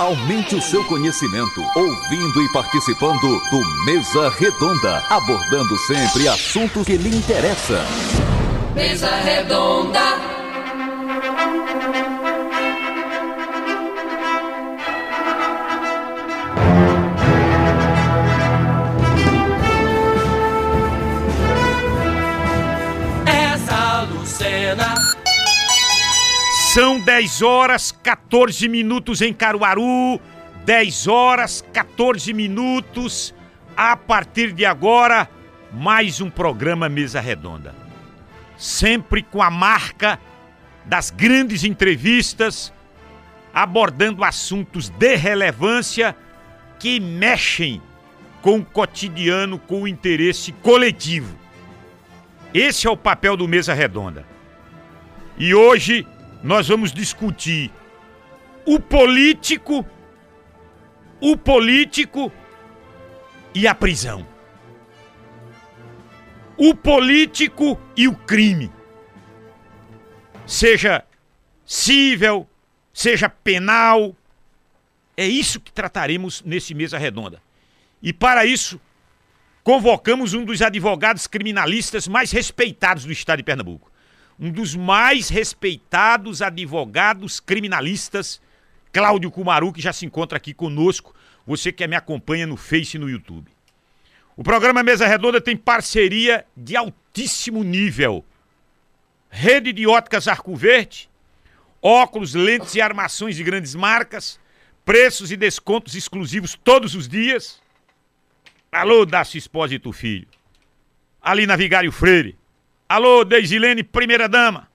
Aumente o seu conhecimento ouvindo e participando do Mesa Redonda, abordando sempre assuntos que lhe interessam. Mesa Redonda. São 10 horas 14 minutos em Caruaru. 10 horas 14 minutos. A partir de agora, mais um programa Mesa Redonda. Sempre com a marca das grandes entrevistas, abordando assuntos de relevância que mexem com o cotidiano, com o interesse coletivo. Esse é o papel do Mesa Redonda. E hoje nós vamos discutir o político, o político e a prisão. O político e o crime. Seja cível, seja penal. É isso que trataremos nesse mesa redonda. E para isso, convocamos um dos advogados criminalistas mais respeitados do estado de Pernambuco um dos mais respeitados advogados criminalistas, Cláudio Kumaru, que já se encontra aqui conosco, você que me acompanha no Face e no YouTube. O programa Mesa Redonda tem parceria de altíssimo nível. Rede de óticas Arco Verde, óculos, lentes e armações de grandes marcas, preços e descontos exclusivos todos os dias. Alô, Dácio Espósito Filho. Ali na Vigário Freire. Alô, Deisilene, primeira dama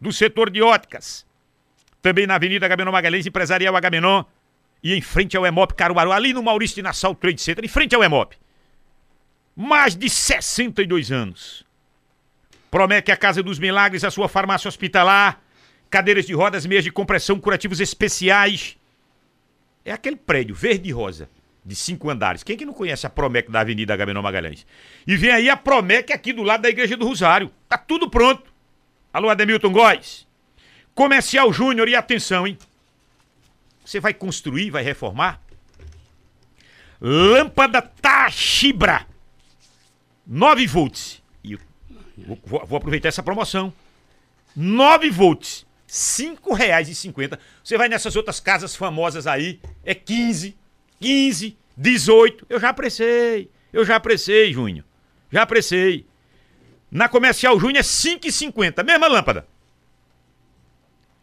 do setor de óticas. Também na Avenida Agamenon Magalhães, Empresarial Agamenon. E em frente ao Emop Caruaru, ali no Maurício de Nassau Trade Center, em frente ao Emop. Mais de 62 anos. Promete a Casa dos Milagres, a sua farmácia hospitalar, cadeiras de rodas, meias de compressão, curativos especiais. É aquele prédio verde e rosa de cinco andares. Quem que não conhece a Promec da Avenida Agamenon Magalhães? E vem aí a Promec aqui do lado da Igreja do Rosário. Tá tudo pronto. Alô, Ademilton Góes. Comercial Júnior, e atenção, hein? Você vai construir, vai reformar? Lâmpada Tachibra. 9 volts. E vou, vou- aproveitar essa promoção. 9 volts. R$ 5,50. Você vai nessas outras casas famosas aí, é 15, 15, 18. Eu já apressei. Eu já apressei, Júnior. Já apressei. Na Comercial Júnior é 5,50. Mesma lâmpada.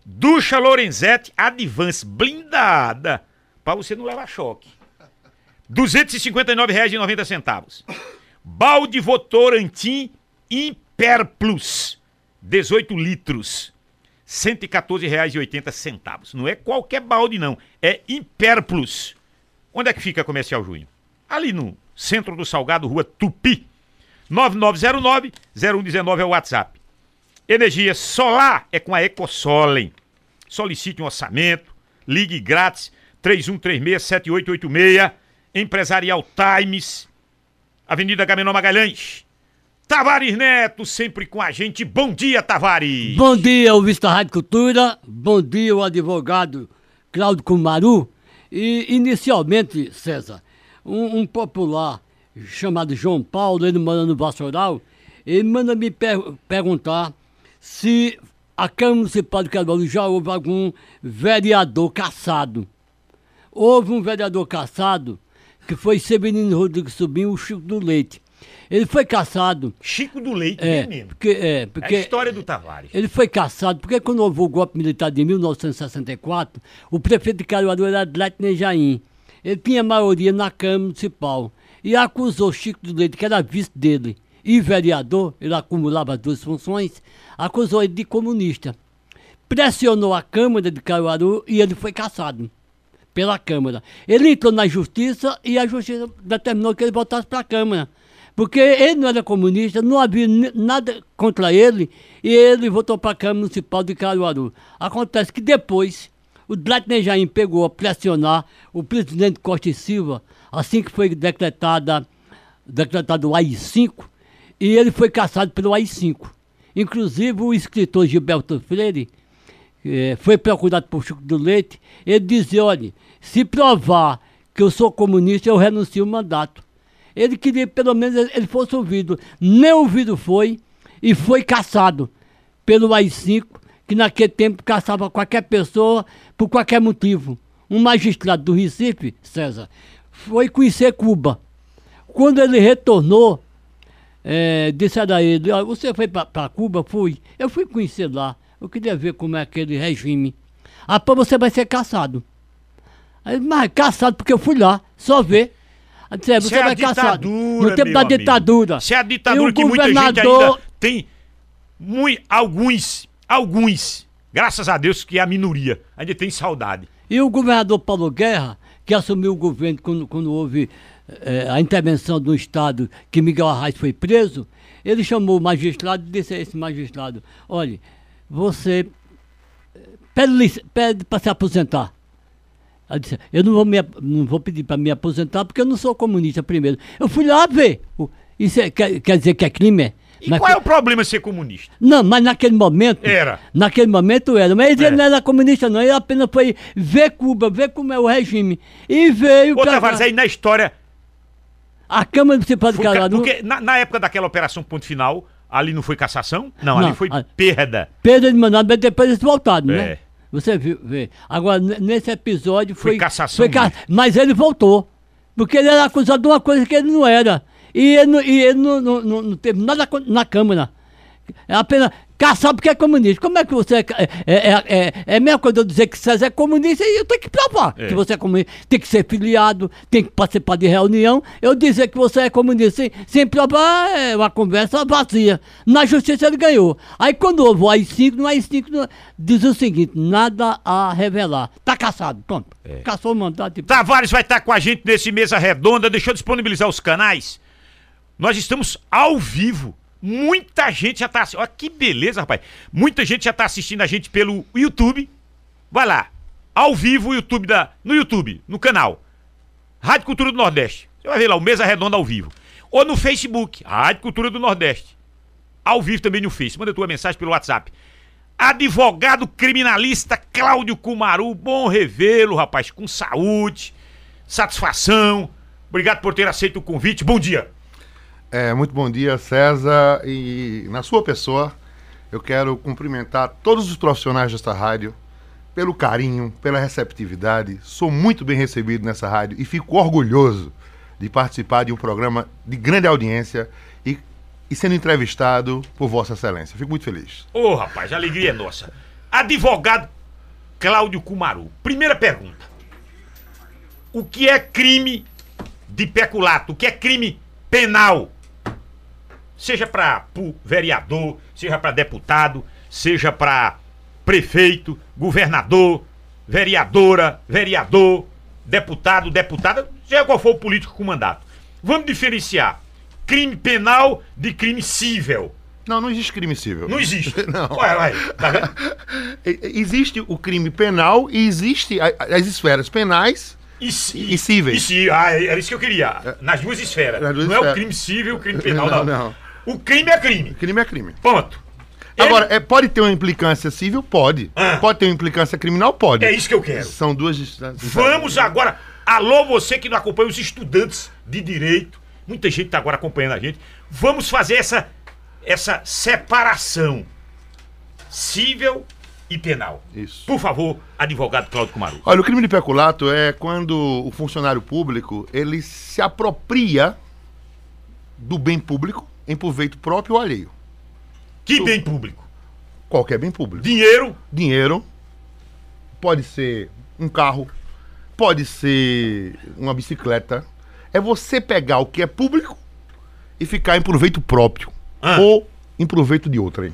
Ducha Lorenzetti Advance blindada. Pra você não levar choque. R$ 259,90. Balde Votorantim Imperplus. 18 litros. R$ 114,80. Não é qualquer balde, não. É Imperplus. Onde é que fica a Comercial Júnior? Ali no centro do Salgado, rua Tupi. 9909-0119 é o WhatsApp. Energia solar é com a Ecosolem. Solicite um orçamento, ligue grátis 3136-7886, Empresarial Times, Avenida Gamenon Magalhães. Tavares Neto, sempre com a gente. Bom dia, Tavares! Bom dia, o Vista Rádio Cultura. Bom dia, o advogado Cláudio Kumaru. E, inicialmente, César, um, um popular chamado João Paulo, ele mora no Vassoural, ele manda me per- perguntar se a Câmara Municipal de Caruaru já houve algum vereador caçado. Houve um vereador caçado, que foi Severino Rodrigues Sobrinho, o Chico do Leite. Ele foi caçado. Chico do Leite, É, menino. porque, é, É porque a história do Tavares. ele foi caçado porque quando houve o golpe militar de 1964, o prefeito de Caruaru era Atlético Nejaim. Ele tinha maioria na Câmara Municipal e acusou Chico do Leite, que era vice dele, e vereador, ele acumulava as duas funções, acusou ele de comunista. Pressionou a Câmara de Caruaru e ele foi caçado pela Câmara. Ele entrou na Justiça e a Justiça determinou que ele voltasse para a Câmara. Porque ele não era comunista, não havia nada contra ele e ele voltou para a Câmara Municipal de Caruaru. Acontece que depois o Dletner Jaim pegou a pressionar o presidente Costa e Silva, assim que foi decretada, decretado o AI-5, e ele foi caçado pelo AI-5. Inclusive o escritor Gilberto Freire, eh, foi procurado por Chico do Leite, ele dizia, olha, Se provar que eu sou comunista, eu renuncio o mandato. Ele queria que pelo menos ele fosse ouvido. Nem ouvido foi e foi caçado pelo AI-5, que naquele tempo caçava qualquer pessoa por qualquer motivo. Um magistrado do Recife, César, foi conhecer Cuba. Quando ele retornou, é, disseram a ele, "Ó, você foi para Cuba? Fui. Eu fui conhecer lá. Eu queria ver como é aquele regime. Ah, pô, você vai ser caçado. Mas caçado porque eu fui lá, só ver. "É, Isso você é a vai caçado. ditadura, No tempo da amigo. ditadura. Isso é a ditadura que muita gente ainda tem. Mui, alguns, alguns, graças a Deus que é a minoria, ainda tem saudade. E o governador Paulo Guerra, que assumiu o governo quando, quando houve eh, a intervenção do Estado, que Miguel Arraes foi preso, ele chamou o magistrado e disse a esse magistrado, olha, você eh, pede para se aposentar. Aí disse, eu não vou, me, não vou pedir para me aposentar porque eu não sou comunista primeiro. Eu fui lá ver. Isso é- quer, quer dizer que é crime? é? E Mas qual é que- o problema de ser comunista? não, mas naquele momento. Era. Naquele momento era. Mas É. ele não era comunista, não. Ele apenas foi ver Cuba, ver como é o regime. E veio Ô, Tavares, cá. aí na história. A Câmara Municipal de Caruaru. porque na, na época daquela operação ponto final, ali não foi cassação? Não, Não, ali foi a- perda. Pedro de Manaus, mas depois eles voltaram, É. né? Você viu, vê. Agora, nesse episódio Foi foi. cassação foi ca-. Mas ele voltou. Porque ele era acusado de uma coisa que ele não era. E ele, não- e ele não, não, não- não teve nada na Câmara. É apenas caçar porque é comunista. Como é que você é. É, é, é, é a mesma coisa eu dizer que César é comunista e eu tenho que provar É. que você é comunista. Tem que ser filiado, tem que participar de reunião. Eu dizer que você é comunista sem, sem provar é uma conversa vazia. Na justiça ele ganhou. Aí quando houve o AI-5, no AI-5 no- diz o seguinte: nada a revelar. Tá caçado, pronto. É. Caçou o mandato e Tavares vai estar com a gente nesse mesa redonda. Deixa eu disponibilizar os canais. Nós estamos ao vivo. Muita gente já tá assistindo. Olha que beleza, rapaz. Muita gente já tá assistindo a gente pelo YouTube. Vai lá. Ao vivo, YouTube da, no YouTube, no canal. Rádio Cultura do Nordeste. Você vai ver lá o Mesa Redonda ao vivo. Ou no Facebook, Rádio Cultura do Nordeste. Ao vivo também no Face. Manda tua mensagem pelo WhatsApp. Advogado criminalista Cláudio Cumaru, bom revê-lo, rapaz, com saúde, satisfação. Obrigado por ter aceito o convite. Bom dia. É, muito bom dia, César. E na sua pessoa, eu quero cumprimentar todos os profissionais desta rádio pelo carinho, pela receptividade. Sou muito bem recebido nessa rádio e fico orgulhoso de participar de um programa de grande audiência e, e sendo entrevistado por Vossa Excelência. Fico muito feliz. Ô, rapaz, a alegria é nossa. Advogado Cláudio Cumaru. Primeira pergunta. O que é crime de peculato? O que é crime penal? Seja para vereador, seja para deputado, seja para prefeito, governador, vereadora, vereador, deputado, deputada, seja qual for o político com mandato. Vamos diferenciar crime penal de crime cível. Não, não existe crime cível. Não existe. Não. Olha, olha, tá? E- e- Existe o crime penal e existe as esferas penais E, ci- E cíveis. E ah, era isso que eu queria. Nas duas esferas. Nas duas não é o esferas. crime civil, o crime penal, Não, não. não. O crime é crime. Crime é crime. Ponto. Agora, é, pode ter uma implicância civil? Pode. Ah. Pode ter uma implicância criminal? Pode. É isso que eu quero. São duas distâncias. Vamos agora. Alô, você que não acompanha os estudantes de direito. Muita gente está agora acompanhando a gente. Vamos fazer essa, essa separação civil e penal. Isso. Por favor, advogado Cláudio Cumaru. Olha, o crime de peculato é quando o funcionário público ele se apropria do bem público em proveito próprio ou alheio. Que bem público. Qualquer bem público. Dinheiro, Dinheiro, pode ser um carro, pode ser uma bicicleta. É você pegar o que é público e ficar em proveito próprio Ah. ou em proveito de outrem.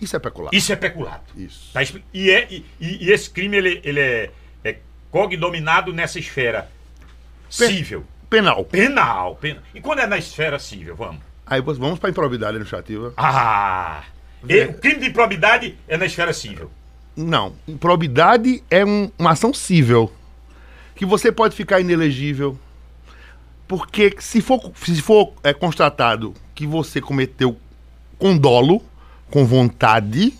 Isso é peculato. isso é peculato. Isso. Tá e, é, e, e- esse crime ele, ele é, é cognominado nessa esfera civil. Penal. Penal, penal. E quando é na esfera civil, vamos? Aí vamos- para improbidade administrativa. Ah! E o crime de improbidade é na esfera civil. Não. Improbidade é um- uma ação cível. Que você pode ficar inelegível. Porque se for, se for é, constatado que você cometeu com dolo, com vontade,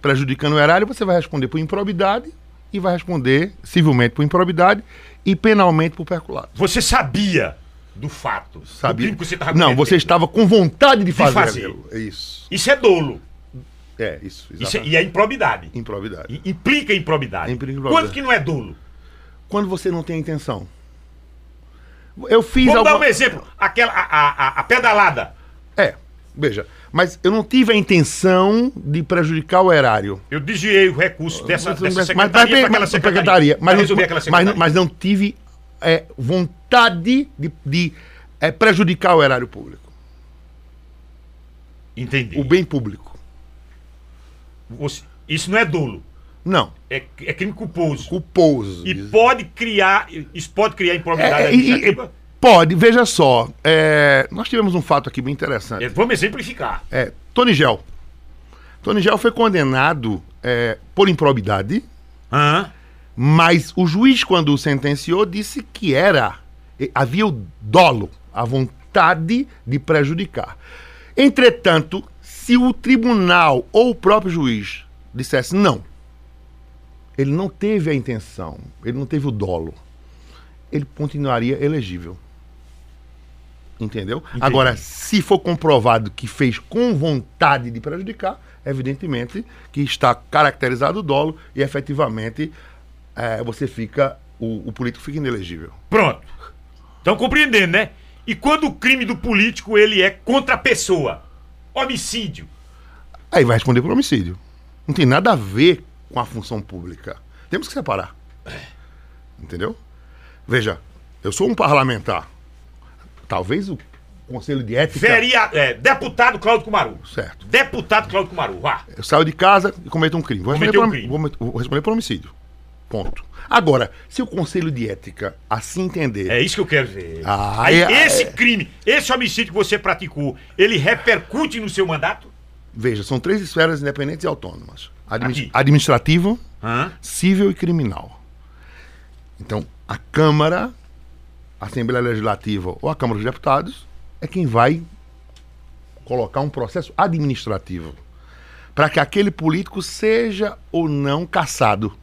prejudicando o erário, você vai responder por improbidade e vai responder civilmente por improbidade e penalmente por peculato. Você sabia do fato. do Sabia? que você Não, cometendo. você estava com vontade de fazer. fazer. aquilo. É Isso. Isso é dolo. É, isso. Isso é- e é improbidade. Improbidade. I- Implica improbidade. Implica improbidade. Quando que não é dolo? Quando você não tem intenção. Eu fiz Vamos dar alguma... um exemplo. Aquela, a, a, a- a pedalada. É, veja. Mas eu não tive a intenção de prejudicar o erário. Eu desviei o recurso dessa, Mas- dessa mas- secretaria mas- aquela mas- secretaria. Mas, aquela mas, secretaria. mas não tive é, vontade de, de, é, prejudicar o erário público. Entendi. O bem público. Você- isso não é dolo. Não. É, é crime culposo. Culposo. E pode criar. Isso pode criar improbidade É, e- e- pode, veja só. é, nós tivemos um fato aqui bem interessante. É, Vamos exemplificar. É, Tony Gel. Tony Gel foi condenado é, por improbidade, Hã? mas o juiz, quando o sentenciou, disse que era. Havia o dolo, a vontade de prejudicar. Entretanto, se o tribunal ou o próprio juiz dissesse não, ele não teve a intenção, ele não teve o dolo, ele continuaria elegível. Entendeu? Agora, se for comprovado que fez com vontade de prejudicar, evidentemente que está caracterizado o dolo e efetivamente eh, você fica, o, o político fica inelegível. Pronto. Estão compreendendo, né? E quando o crime do político ele é contra a pessoa, homicídio. Aí vai responder por homicídio. Não tem nada a ver com a função pública. Temos que separar. Entendeu? Veja, eu sou um parlamentar. Talvez o Conselho de Ética. Veria, é, deputado Cláudio Cumaru. Certo. Deputado Cláudio Cumaru, vá. Eu saio de casa e cometo um crime. Vou responder, por, um crime. Vou, vou responder por homicídio. Ponto. Agora, se o Conselho de Ética assim entender. É isso que eu quero ver. Ah, Aí, é- esse é- crime, esse homicídio que você praticou, ele repercute no seu mandato? Veja, são três esferas independentes e autônomas: Admi- administrativo, Hã? civil e criminal. Então, a Câmara, a Assembleia Legislativa ou a Câmara dos Deputados é quem vai colocar um processo administrativo para que aquele político seja ou não caçado.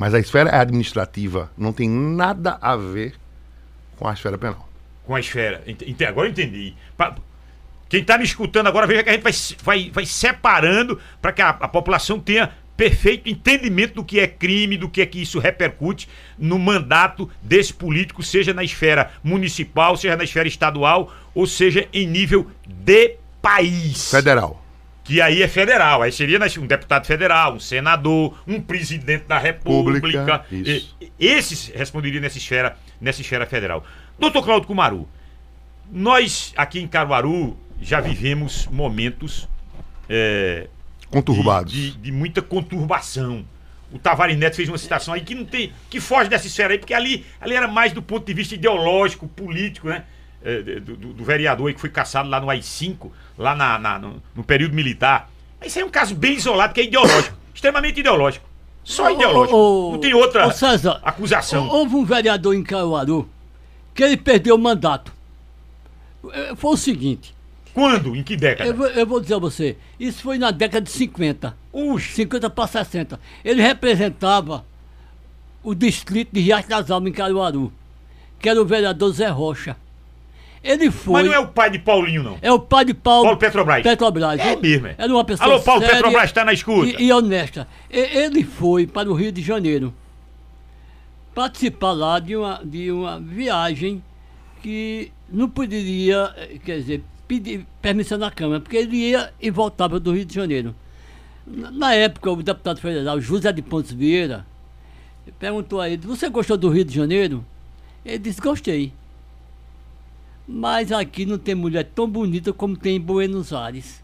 Mas a esfera administrativa, não tem nada a ver com a esfera penal. Com a esfera. Ent- Agora eu entendi. Pa- Quem está me escutando agora, veja que a gente vai, vai, vai separando para que a, a população tenha perfeito entendimento do que é crime, do que é que isso repercute no mandato desse político, seja na esfera municipal, seja na esfera estadual, ou seja em nível de país. Federal. Que aí é federal, aí seria nas- um deputado federal, um senador, um presidente da república. E- Esses responderiam nessa esfera, nessa esfera federal. Doutor Cláudio Cumaru, nós aqui em Caruaru já vivemos momentos é, Conturbados. de, de muita conturbação. O Tavares Neto fez uma citação aí que não tem. que foge dessa esfera aí, porque ali, ali era mais do ponto de vista ideológico, político, né? É, do, do- do vereador aí que foi caçado lá no AI-5, lá na, na- no, no período militar. Isso aí é um caso bem isolado, que é ideológico. extremamente ideológico. Só Ô, ideológico. ô, ô, não tem outra César, acusação. Houve um vereador em Caruaru que ele perdeu o mandato. Eh, Foi o seguinte, Quando? Em que década? eu vou, eu vou dizer a você, isso foi na década de 50, Ux, 50 para 60. Ele representava o distrito de Riacho das Almas em Caruaru, que era o vereador Zé Rocha. Ele foi... mas não é o pai de Paulinho, não. É o pai de Paulo, Paulo Petrobras. Petrobras. É mesmo, é. Era uma pessoa Alô, Paulo séria Petrobras, está na escuta? E, e honesta. E- ele foi para o Rio de Janeiro participar lá de uma, de uma viagem que não poderia, quer dizer, pedir permissão na Câmara, porque ele ia e voltava do Rio de Janeiro. Na na época, o deputado federal José de Pontes Vieira perguntou a ele: Você gostou do Rio de Janeiro? Ele disse: Gostei. Mas aqui não tem mulher tão bonita como tem em Buenos Aires.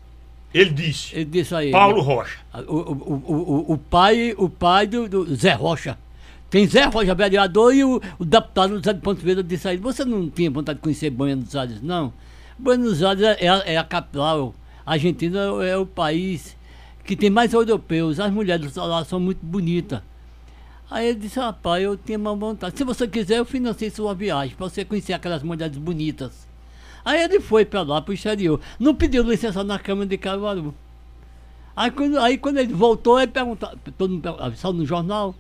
Ele disse. Ele disse a ele. Paulo Rocha. O, o, o, o, pai, o pai do, do Zé Rocha. Tem Zé Rocha, vereador, e o, o deputado Zé de Ponte Verde disse a ele, você não tinha vontade de conhecer Buenos Aires, não? Buenos Aires é, a- é a capital, a Argentina é, é o país que tem mais europeus, as mulheres lá são muito bonitas. Aí ele disse, rapaz, eu tinha uma vontade. Se você quiser, eu financei sua viagem, para você conhecer aquelas mulheres bonitas. Aí ele foi para lá, para o exterior. Não pediu licença na Câmara de Caruaru. Aí quando, aí quando ele voltou, ele perguntou, todo mundo perguntou, só no jornal,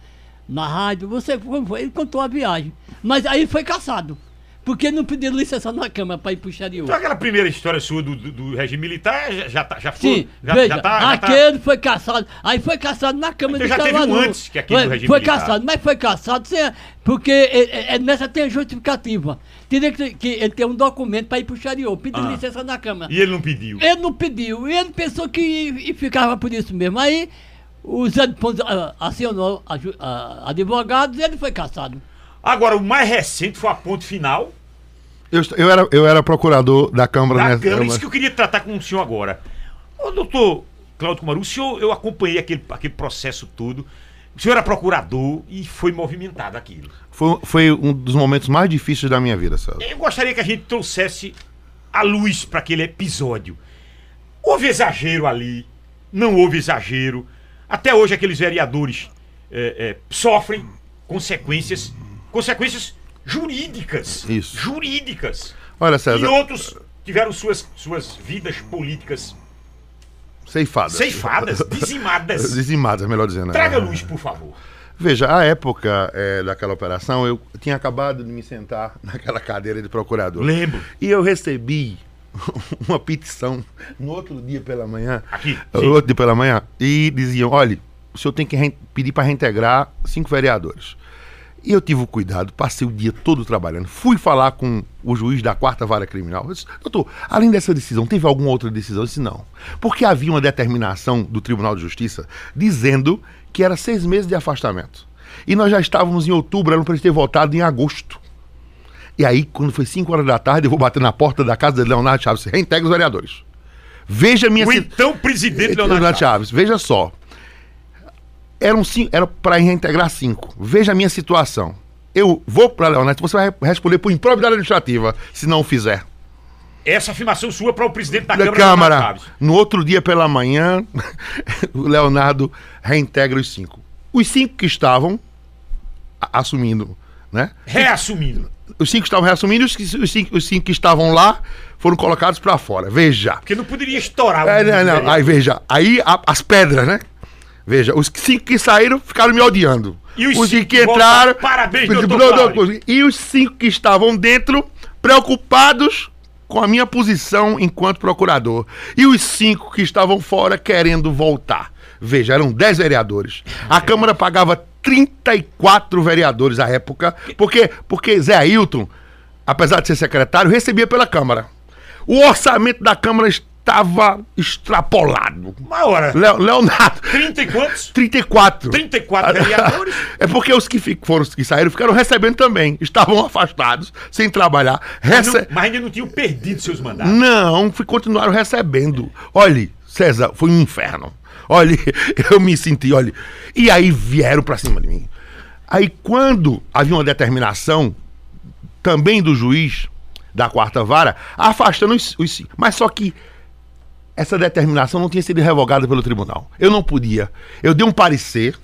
na rádio, você como foi? ele contou a viagem. Mas aí foi caçado. Porque não pediu licença na Câmara para ir pro exterior. Então aquela primeira história sua do, do- do regime militar já, já, tá- já foi. Sim, já, veja, já tá, tá- aquele foi caçado. Aí foi caçado na Câmara Então de já teve um antes que aquele do foi, regime Foi militar. caçado, mas foi caçado sem, porque é, é, nessa tem justificativa. Teria que, que ele ter um documento para ir pro exterior, pedir Ah. licença na Câmara. E ele não pediu. Ele não pediu, e ele pensou que e ficava por isso mesmo. Aí o Zé de Pontes ah, acionou a ju- a- advogados e ele foi caçado. Agora, o mais recente foi a ponte final Eu, eu era, eu era procurador da Câmara da nessa- Câmara. Isso que eu queria tratar com o senhor agora. Ô, doutor Cláudio Kumaru, o senhor, eu acompanhei aquele, aquele processo todo. O senhor era procurador e foi movimentado aquilo. Foi, foi um dos momentos mais difíceis da minha vida, César. Eu gostaria que a gente trouxesse a luz para aquele episódio. Houve exagero ali, não houve exagero. Até hoje aqueles vereadores é, é, sofrem consequências, consequências jurídicas. Isso. Jurídicas. Olha, E César, outros tiveram suas, suas vidas políticas ceifada. ceifadas, dizimadas. Dizimadas, melhor dizendo. Traga É. luz, por favor. Veja, a época é, daquela operação, eu tinha acabado de me sentar naquela cadeira de procurador. Lembro. E eu recebi uma petição no outro dia pela manhã. Aqui, No sim. outro dia pela manhã. E diziam: olha, o senhor tem que pedir para reintegrar cinco vereadores. E eu tive o cuidado, passei o dia todo trabalhando. Fui falar com o juiz da quarta vara criminal. Eu disse, doutor, além dessa decisão, teve alguma outra decisão? Eu disse, não. Porque havia uma determinação do Tribunal de Justiça dizendo que era seis meses de afastamento. E nós já estávamos em outubro, era para ter votado em agosto. E aí, quando foi 5 horas da tarde, eu vou bater na porta da casa de Leonardo Chaves. Reintegra os vereadores. Veja minha O então presidente Leonardo, Leonardo Chaves. Chaves, veja só. Eram cinco, era para reintegrar cinco. Veja a minha situação. Eu vou para Leonardo, você vai responder por improbidade administrativa se não fizer. Essa afirmação sua para o presidente da, Da Câmara, Câmara, no outro dia pela manhã, o Leonardo reintegra os cinco. Os cinco que estavam assumindo, né? Reassumindo. Os cinco que estavam reassumindo, os, que- os cinco, os cinco que estavam lá foram colocados para fora. Veja. Porque não poderia estourar o É, não, não. vereadores. Aí veja, aí a- as pedras, né? Veja, os cinco que saíram ficaram me odiando. E os os cinco que entraram. voltaram, parabéns, doutor. E os cinco que estavam dentro, preocupados com a minha posição enquanto procurador. E os cinco que estavam fora querendo voltar. Veja, eram 10 vereadores. A Câmara pagava 34 vereadores à época, porque, porque Zé Ailton, apesar de ser secretário, recebia pela Câmara. O orçamento da Câmara estava extrapolado. Uma hora. Le- Leonardo, 30 e quantos? 34. 34 vereadores. É porque os que foram os que saíram ficaram recebendo também. Estavam afastados, sem trabalhar. Mas, Rece... não, mas ainda não tinham perdido seus mandatos. Não, continuaram recebendo. Olhe, César, foi um inferno. Olhe, eu me senti, olhe. E aí vieram pra cima de mim. Aí quando havia uma determinação também do juiz da quarta vara, afastando os, os mas só que essa determinação não tinha sido revogada pelo tribunal. Eu não podia. Eu dei um parecer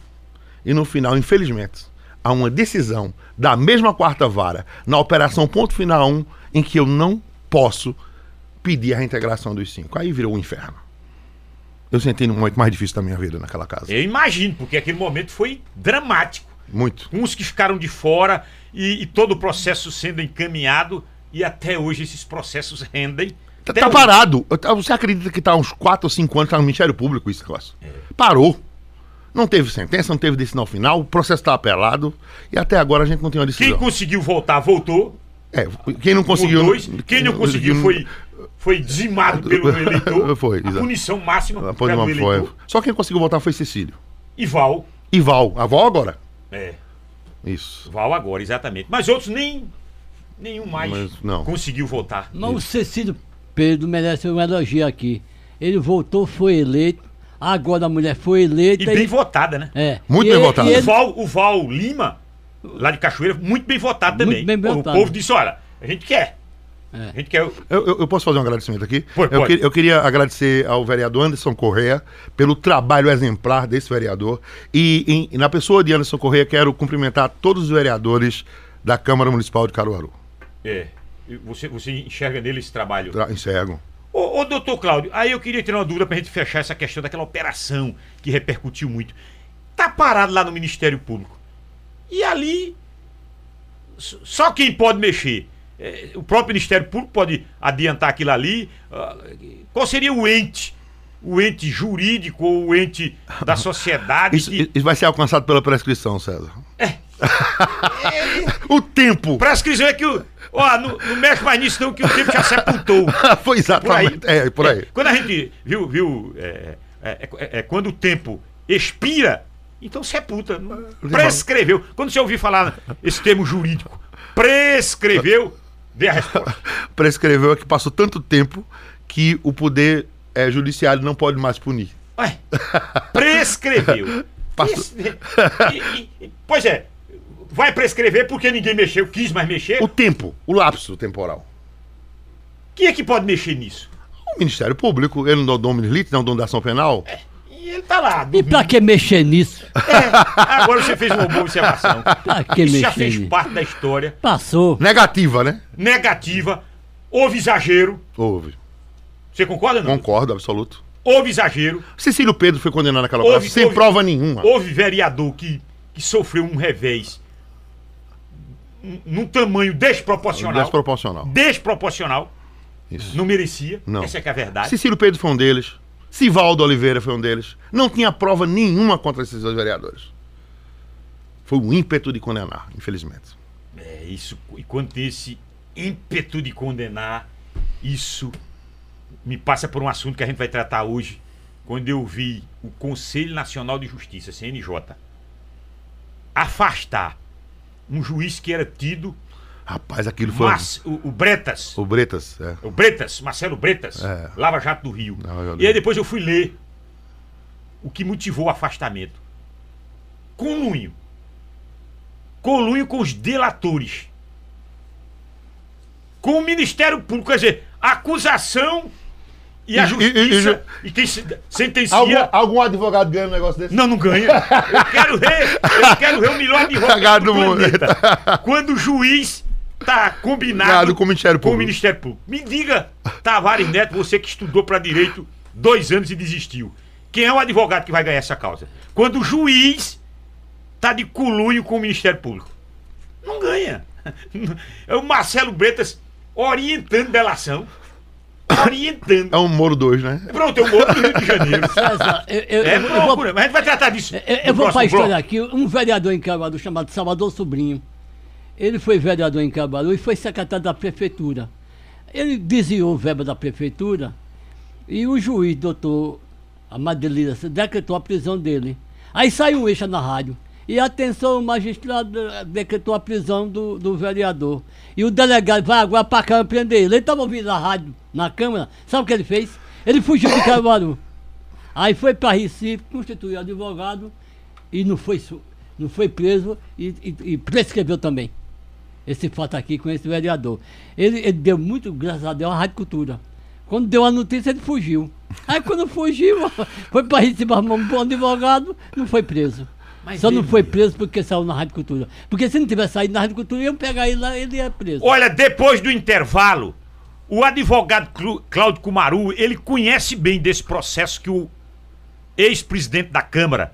e no final, infelizmente, há uma decisão da mesma quarta vara na operação ponto final 1 em que eu não posso pedir a reintegração dos cinco. Aí virou um inferno. Eu senti no momento mais difícil da minha vida naquela casa. Eu imagino, porque aquele momento foi dramático. Muito. Uns que ficaram de fora e, e todo o processo sendo encaminhado e até hoje esses processos rendem. Tá, tá parado. Você acredita que tá uns 4 ou 5 anos tá no Ministério Público esse negócio? Parou. Não teve sentença, não teve decisão final, o processo tá apelado e até agora a gente não tem uma Quem decisão. conseguiu voltar, voltou. É, quem não conseguiu. dois. Quem não conseguiu foi, foi dizimado pelo eleitor. Foi, a punição máxima não, eleitor. foi. Só quem conseguiu votar foi Cecílio. E Val. E Val. A Val agora. É, Isso. Val agora, exatamente. Mas outros nem. Nenhum mais Mas não. conseguiu votar. Mas o Cecílio Pedro merece um elogio aqui. Ele voltou, foi eleito. Agora a mulher foi eleita. E bem votada, né? É. Muito E bem ele- votada. e O ele- Val, o Val Lima, lá de Cachoeira, muito bem votado Muito também. bem votado. O povo disse: olha, a gente quer. É. A gente quer. Eu, eu- eu posso fazer um agradecimento aqui? Pode, eu, pode. que- eu queria agradecer ao vereador Anderson Correa pelo trabalho exemplar desse vereador. E, em- e na pessoa de Anderson Correa, quero cumprimentar todos os vereadores da Câmara Municipal de Caruaru. É. Você, você enxerga nele esse trabalho. Tra enxergo. Ô, ô, doutor Cláudio, aí eu queria tirar uma dúvida pra gente fechar essa questão daquela operação que repercutiu muito. Tá parado lá no Ministério Público. E ali, só quem pode mexer? É, o próprio Ministério Público pode adiantar aquilo ali. Ah, qual seria o ente? O ente jurídico ou o ente da sociedade? Isso, que- isso vai ser alcançado pela prescrição, César. o tempo. Prescrição é que o. Ó, não, não mexe mais nisso, não, que o tempo já sepultou. Foi exatamente. Por aí. É, por aí. É, quando a gente viu, viu é, é, é, é, quando o tempo expira, então sepulta. Prescreveu. Quando você ouvir falar esse termo jurídico, prescreveu, dê a resposta. Prescreveu é que passou tanto tempo que o poder é, judiciário não pode mais punir. Ué, prescreveu. Passou- Isso- e- e- pois é, vai prescrever porque ninguém mexeu, quis mais mexer. O tempo, o lapso temporal. Quem é que pode mexer nisso? O Ministério Público, ele não é o Lit, não é o dono da ação penal. E ele tá lá. E pra que mexer nisso? Agora você fez uma boa observação. Pra que Isso já mexer fez nisso? parte da história. Passou. Negativa, né? Negativa. Houve exagero. Houve. Você concorda, não? Concordo, absoluto. Houve exagero. Cecílio Pedro foi condenado naquela Houve- praça sem houve- prova nenhuma. Houve vereador que, que sofreu um revés num- tamanho desproporcional. Desproporcional. Desproporcional. Isso. Não merecia. Não. Essa é que é a verdade. Cecílio Pedro foi um deles. Sivaldo Oliveira foi um deles. Não tinha prova nenhuma contra esses dois vereadores. Foi o ímpeto de condenar, infelizmente. É isso. E quando tem esse ímpeto de condenar, isso me passa por um assunto que a gente vai tratar hoje. Quando eu vi o Conselho Nacional de Justiça, CNJ, afastar um juiz que era tido, Rapaz, aquilo foi. Mas, o, o Bretas, O Bretas, é. o Bretas, Marcelo Bretas, É. Lava Jato do Rio. Do E aí depois eu fui ler o que motivou o afastamento. Conluio. Conluio com os delatores. Com o Ministério Público, quer dizer, acusação e a E- e- e- justiça e, quem se- sentencia. Algum, algum advogado ganha um negócio desse? Não, não ganha. Eu quero ver, eu quero ver o melhor advogado do do mundo. Quando o juiz tá combinado com o Ministério com o Público. Ministério Público. Me diga, Tavares Neto, você que estudou para direito dois anos e desistiu. Quem é o advogado que vai ganhar essa causa? Quando o juiz tá de colunho com o Ministério Público. Não ganha. É o Marcelo Bretas orientando delação. Orientando. É um Moro 2, né? Pronto, eu moro no Rio de Janeiro. César, eu, eu- É eu- eu vou, loucura, mas a gente vai tratar disso. eu, eu vou para a história aqui. Um vereador em Caruaru chamado Salvador Sobrinho. Ele foi vereador em Caruaru e foi secretário da prefeitura. Ele desviou verba da prefeitura e o juiz, doutor Amadelira, decretou a prisão dele. Aí saiu um eixo na rádio. E atenção, o magistrado decretou a prisão do, do vereador. E o delegado vai agora para Câmara prender ele. Ele estava ouvindo a rádio na Câmara. Sabe o que ele fez? Ele fugiu de Caruaru. Aí foi para Recife, constituiu advogado e não foi, não foi preso e, e- e prescreveu também. Esse fato aqui com esse vereador. Ele, ele deu muito, graças a Deus, à Rádio Cultura. Quando deu a notícia, ele fugiu. Aí quando fugiu, foi para Recife, arrumou um bom advogado, não foi preso. Mas Só não ele- foi preso porque saiu na Rádio Cultura. Porque se não tivesse saído na Rádio Cultura, iam pegar ele lá, ele ia preso. Olha, depois do intervalo, o advogado Cláudio Cumaru, ele conhece bem desse processo que o ex-presidente da Câmara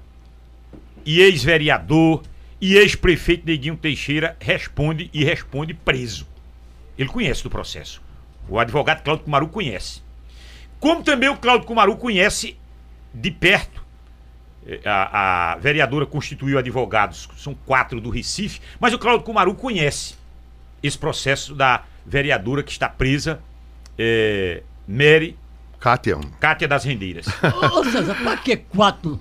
e ex-vereador e ex-prefeito Neguinho Teixeira responde e responde preso. Ele conhece do processo. O advogado Cláudio Cumaru conhece. Como também o Cláudio Cumaru conhece de perto a, a vereadora constituiu advogados, são quatro do Recife, mas o Cláudio Cumaru conhece esse processo da vereadora que está presa, é, Mary Kátia. Cátia das Rendeiras. Ô, ô César, pra que quatro?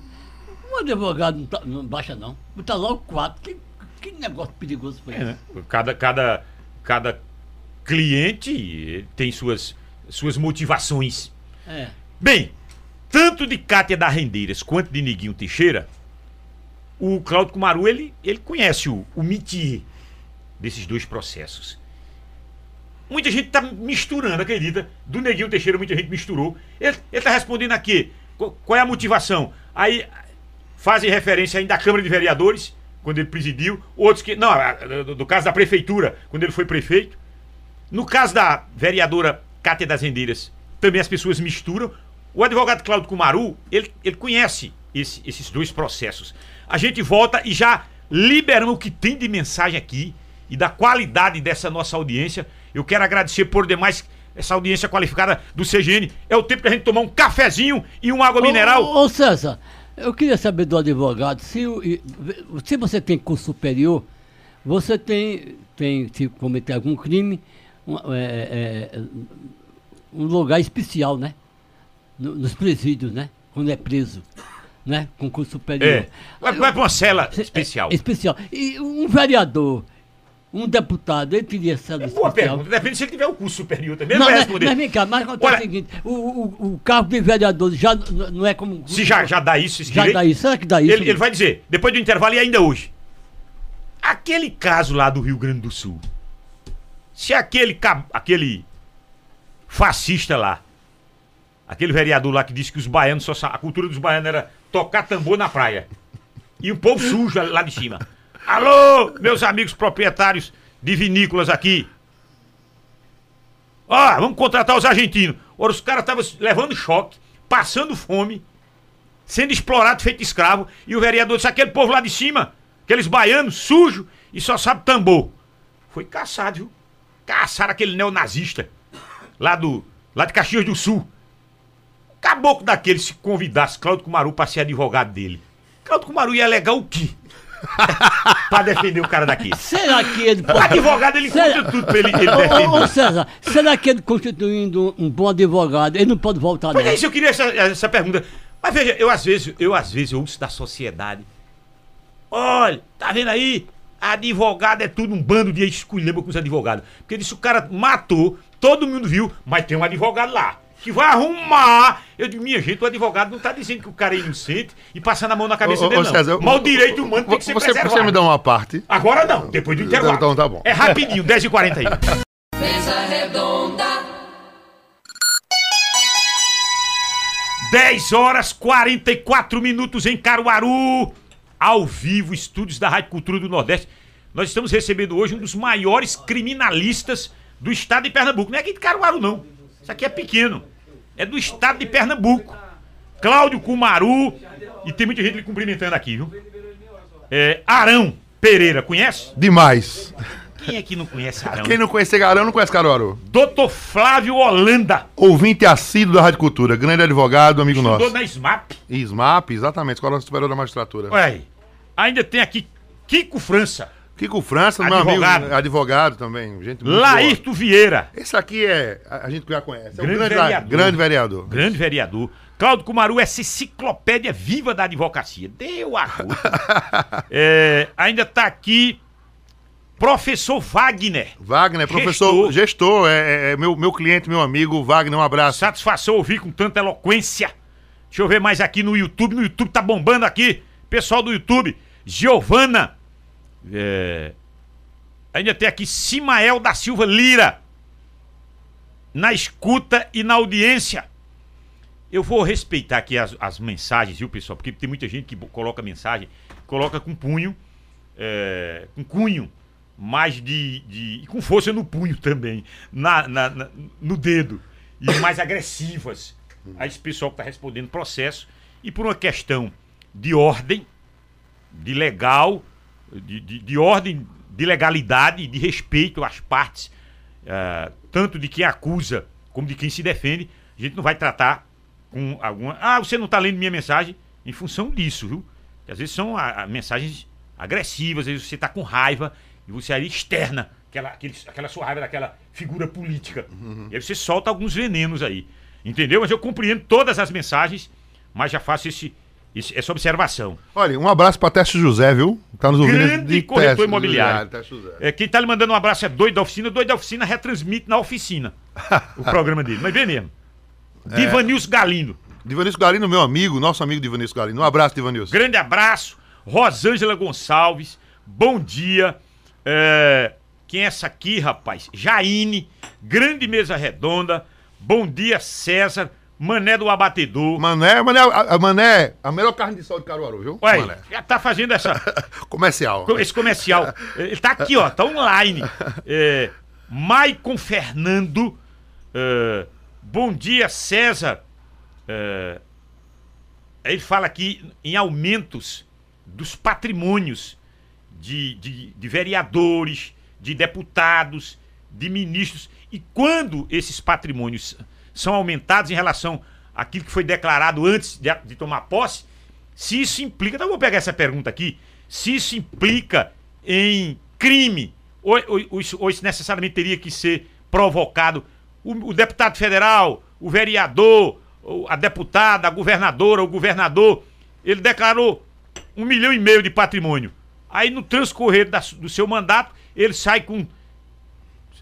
Um advogado não, tá- não baixa, não. Botar logo quatro. Que, que negócio perigoso foi É, esse? né? Cada, cada, cada cliente tem suas, suas motivações. É. Bem, tanto de Cátia das Rendeiras quanto de Neguinho Teixeira, o Cláudio Cumaru, ele, ele conhece o, o métier desses dois processos. Muita gente tá misturando, acredita? Do Neguinho Teixeira, muita gente misturou. Ele, ele tá respondendo aqui. Qu- Qual é a motivação? Aí fazem referência ainda à Câmara de Vereadores, quando ele presidiu. Outros que. Não, do caso da Prefeitura, quando ele foi prefeito. No caso da vereadora Cátia das Rendeiras, também as pessoas misturam. O advogado Cláudio Cumaru, ele, ele conhece esse- esses dois processos. A gente volta e já liberamos o que tem de mensagem aqui e da qualidade dessa nossa audiência. Eu quero agradecer por demais essa audiência qualificada do CGN. É o tempo da gente tomar um cafezinho e uma água mineral. Ô, ô, César, eu queria saber do advogado, se, se você tem curso superior, você tem, tem se cometer algum crime, um, é, é, um lugar especial, né? No- nos presídios, né? Quando é preso, né? Com curso superior. É. Vai, vai pra uma cela É, especial. é, especial. E um vereador, um deputado, ele teria cela É boa especial. pergunta. Depende se ele tiver o curso superior também. Não, Ele vai responder. mas vem cá, mas acontece Olha- o seguinte, o, o, o cargo de vereador já não é como... Se já, já dá isso, esse Já direito, dá isso, será que dá isso? Ele, ele vai dizer, depois do intervalo e ainda hoje. Aquele caso lá do Rio Grande do Sul. Se aquele, aquele fascista lá, aquele vereador lá que disse que os baianos só a cultura dos baianos era tocar tambor na praia. E o povo sujo lá de cima. Alô, meus amigos proprietários de vinícolas aqui. Ó, vamos contratar os argentinos. Ora, os caras estavam levando choque, passando fome, sendo explorado, feito escravo, e o vereador disse: aquele povo lá de cima, aqueles baianos, sujo e só sabe tambor. Foi caçado, viu? Caçaram aquele neonazista lá do. lá de Caxias do Sul. Caboclo daquele se convidasse Cláudio Cumaru pra ser advogado dele. Cláudio Cumaru ia alegar o quê? pra defender o cara daqui. Será que ele O pode... advogado ele Será- conta tudo pra ele, ele Ô, ô, ô, defender. César, será que ele constituindo um bom advogado, ele não pode voltar não? é isso, eu queria essa, essa pergunta. Mas veja, eu às vezes, eu às vezes ouço da sociedade. Olha, tá vendo aí? Advogado é tudo um bando de esculhamba com os advogados. Porque disse o cara matou, todo mundo viu, mas tem um advogado lá. Que vai arrumar. Eu digo, minha gente, o advogado não tá dizendo que o cara é inocente e passando a mão na cabeça Ô, dele, ô, não. César, Mas o ô, direito humano tem que ser você, preservado. você me dá uma parte. Agora não, depois do intervalo. Então tá bom. É rapidinho, 10h41. Mesa redonda. 10 horas 44 minutos em Caruaru, ao vivo, estúdios da Rádio Cultura do Nordeste. Nós estamos recebendo hoje um dos maiores criminalistas do estado de Pernambuco. Não é aqui de Caruaru, não. Isso aqui é pequeno. É do estado de Pernambuco. Cláudio Cumaru. E tem muita gente lhe cumprimentando aqui, viu? É, Arão Pereira, conhece? Demais. Quem é que não conhece Arão? Quem não conhece Garão não conhece Caruaru. Doutor Flávio Holanda. Ouvinte assíduo da Rádio Cultura, grande advogado, amigo Estudou nosso. na SMAP. ISMAP, exatamente, Escola Superior da Magistratura. Olha aí. Ainda tem aqui Kiko França. Kiko França, meu Advogado. amigo, advogado também, gente Laírto Vieira, boa. Esse aqui é, a gente já conhece, é um Grande grande, vereador. grande vereador. grande vereador. Cláudio Cumaru, essa enciclopédia viva da advocacia. Deu a. É, ainda tá aqui professor Wagner. Wagner, professor, gestor, é, é meu, meu cliente, meu amigo, Wagner, um abraço. Satisfação ouvir com tanta eloquência. Deixa eu ver mais aqui no YouTube. No YouTube tá bombando aqui. Pessoal do YouTube. Giovana. É, Ainda tem aqui Simael da Silva Lira. Na escuta e na audiência. Eu vou respeitar aqui as, as mensagens, viu, pessoal? Porque tem muita gente que coloca mensagem, coloca com punho, é, com cunho, mais de, de. com força no punho também, na, na- na- no dedo. E mais agressivas. A esse pessoal que está respondendo processo. E por uma questão de ordem, de legal, de, de, de ordem, de legalidade e de respeito às partes, ah, tanto de quem acusa como de quem se defende, a gente não vai tratar com alguma. Ah, você não está lendo minha mensagem em função disso, viu? Que às vezes são ah, ah, mensagens agressivas, às vezes você está com raiva e você aí externa aquela, aquele- aquela sua raiva daquela figura política. E aí você solta alguns venenos aí. Entendeu? Mas eu compreendo todas as mensagens, mas já faço esse, esse- essa observação. Olha, um abraço pra Teste José, viu? Tá nos ouvindo Grande de corretor Teste imobiliário. José. É, quem tá lhe mandando um abraço é doido da oficina. Doido da oficina retransmite na oficina o programa dele. Mas vem mesmo. Divanilson Galindo. Divanilson Galino, meu amigo, nosso amigo Divanilson Galino. Um abraço, Divanilson. Grande abraço. Rosângela Gonçalves. Bom dia. É, quem é essa aqui, rapaz? Jaine. Grande mesa redonda. Bom dia, César. Mané do Abatedor. Mané, Mané, a, Mané, a melhor carne de sol de Caruaru, viu? Ué, Mané. tá fazendo essa, Comercial. esse comercial. Ele tá aqui, ó, tá online. É, Maicon Fernando. é, bom dia, César. É, ele fala aqui em aumentos dos patrimônios de, de, de vereadores, de deputados, de ministros. E quando esses patrimônios são aumentados em relação àquilo que foi declarado antes de, de tomar posse, se isso implica. Então eu vou pegar essa pergunta aqui. Se isso implica em crime, ou, ou, isso, ou isso necessariamente teria que ser provocado. O, o deputado federal, o vereador, a deputada, a governadora, o governador, ele declarou um milhão e meio de patrimônio. Aí no transcorrer da, do seu mandato, ele sai com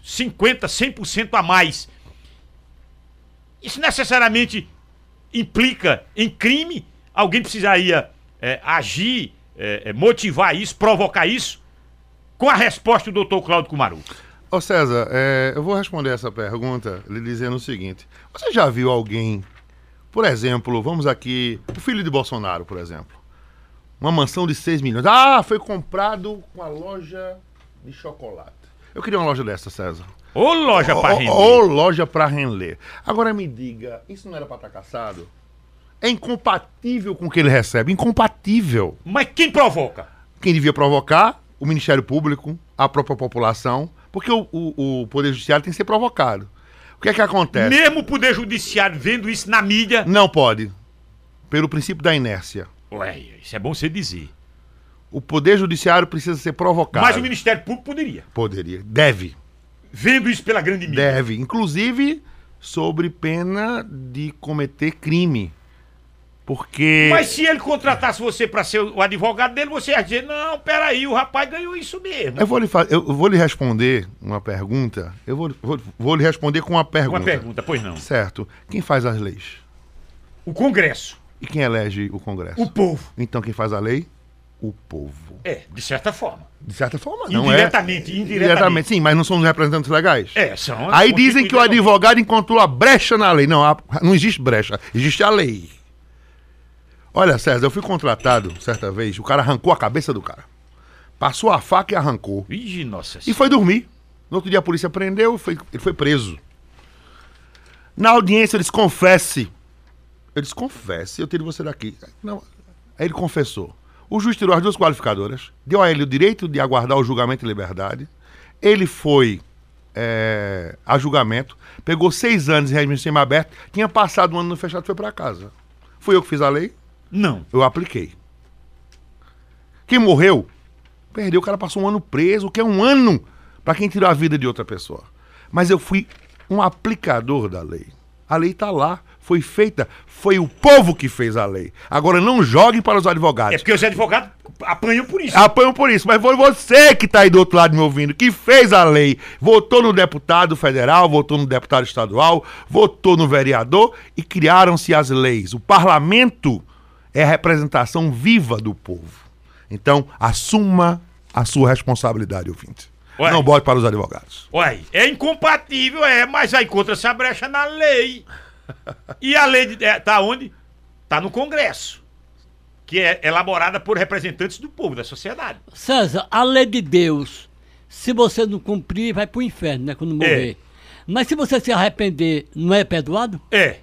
50, 100% a mais. Isso necessariamente implica em crime? Alguém precisaria é, agir, é, motivar isso, provocar isso? Com a resposta do doutor Cláudio Cumaru. Ô César, é, eu vou responder essa pergunta lhe dizendo o seguinte: você já viu alguém, por exemplo, vamos aqui, o filho de Bolsonaro, por exemplo, uma mansão de 6 milhões. Ah, foi comprado com a loja de chocolate. Eu queria uma loja dessa, César. Ô loja pra render. Ô loja pra render. Agora me diga, isso não era pra estar caçado? É incompatível com o que ele recebe. Incompatível. Mas quem provoca? Quem devia provocar? O Ministério Público, a própria população. Porque o, o, o Poder Judiciário tem que ser provocado. O que é que acontece? Mesmo o Poder Judiciário vendo isso na mídia. Não pode. Pelo princípio da inércia. Ué, isso é bom você dizer. O Poder Judiciário precisa ser provocado. Mas o Ministério Público poderia. Poderia. Deve. Vendo isso pela grande mídia. Deve. Inclusive, sobre pena de cometer crime. Porque. Mas se ele contratasse você para ser o advogado dele, você ia dizer: não, peraí, o rapaz ganhou isso mesmo. Eu vou lhe, eu vou lhe responder uma pergunta. Eu vou, vou, vou lhe responder com uma pergunta. Uma pergunta, pois não. Certo. Quem faz as leis? O Congresso. E quem elege o Congresso? O povo. Então quem faz a lei? O povo. É, de certa forma. De certa forma, não indiretamente, é. Indiretamente, indiretamente. Sim, mas não são os representantes legais. É, são. Aí dizem que o advogado encontrou a brecha na lei. Não, não existe brecha, existe a lei. Olha, César, eu fui contratado certa vez, o cara arrancou a cabeça do cara. Passou a faca e arrancou. Ih, nossa E foi dormir. No outro dia a polícia prendeu, foi, ele foi preso. Na audiência, ele disse, confesse. Eu disse, confesse, eu tiro você daqui. Não. Aí ele confessou. O juiz tirou as duas qualificadoras, deu a ele o direito de aguardar o julgamento em liberdade. Ele foi é, a julgamento, pegou seis anos em regime semi-aberto, tinha passado um ano no fechado e foi para casa. Fui eu que fiz a lei? Não. Eu apliquei. Quem morreu, perdeu, o cara passou um ano preso, que é um ano para quem tirou a vida de outra pessoa. Mas eu fui um aplicador da lei. A lei está lá, foi feita, foi o povo que fez a lei. Agora não jogue para os advogados. É porque os advogados apanham por isso. Apanham por isso, mas foi você que está aí do outro lado me ouvindo, que fez a lei. Votou no deputado federal, votou no deputado estadual, votou no vereador e criaram-se as leis. O parlamento é a representação viva do povo. Então, assuma a sua responsabilidade, ouvinte. Ué. Não bote para os advogados. Ué, é incompatível, é, mas aí encontra essa brecha na lei. E a lei de, é, tá onde? Tá no Congresso. Que é elaborada por representantes do povo, da sociedade. César, a lei de Deus, se você não cumprir, vai pro inferno, né? Quando morrer. É. Mas se você se arrepender, não é perdoado? É.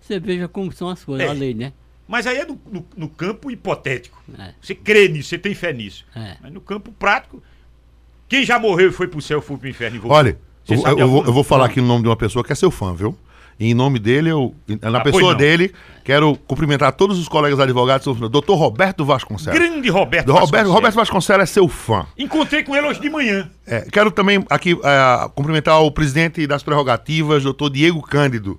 Você veja como são as coisas, é. a lei, né? Mas aí é no, no, no campo hipotético. É. Você crê nisso, você tem fé nisso. É. Mas no campo prático, quem já morreu e foi pro céu, foi pro inferno e voltou. Olha, eu, eu, eu, vou, eu, vou, falar aqui no nome de uma pessoa que é seu fã, viu? E em nome dele, eu, na ah, pessoa dele, quero cumprimentar todos os colegas advogados, o doutor Roberto Vasconcelos. Grande Roberto Do Vasconcelos. Roberto, Roberto Vasconcelos é seu fã. Encontrei com ele hoje de manhã. É, quero também aqui é, cumprimentar o presidente das prerrogativas, doutor Diego Cândido.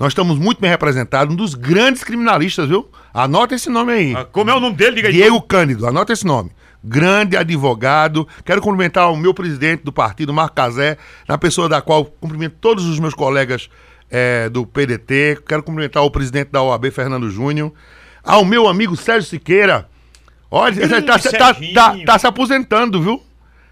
Nós estamos muito bem representados, um dos grandes criminalistas, viu? Anota esse nome aí. Ah, como é o nome dele? Diga aí. Diego Cândido, anota esse nome. Grande advogado. Quero cumprimentar o meu presidente do partido, Marco Cazé, na pessoa da qual cumprimento todos os meus colegas é, do PDT. Quero cumprimentar o presidente da OAB, Fernando Júnior. Ao meu amigo Sérgio Siqueira. Olha, ele tá, tá, tá, tá, se aposentando, viu?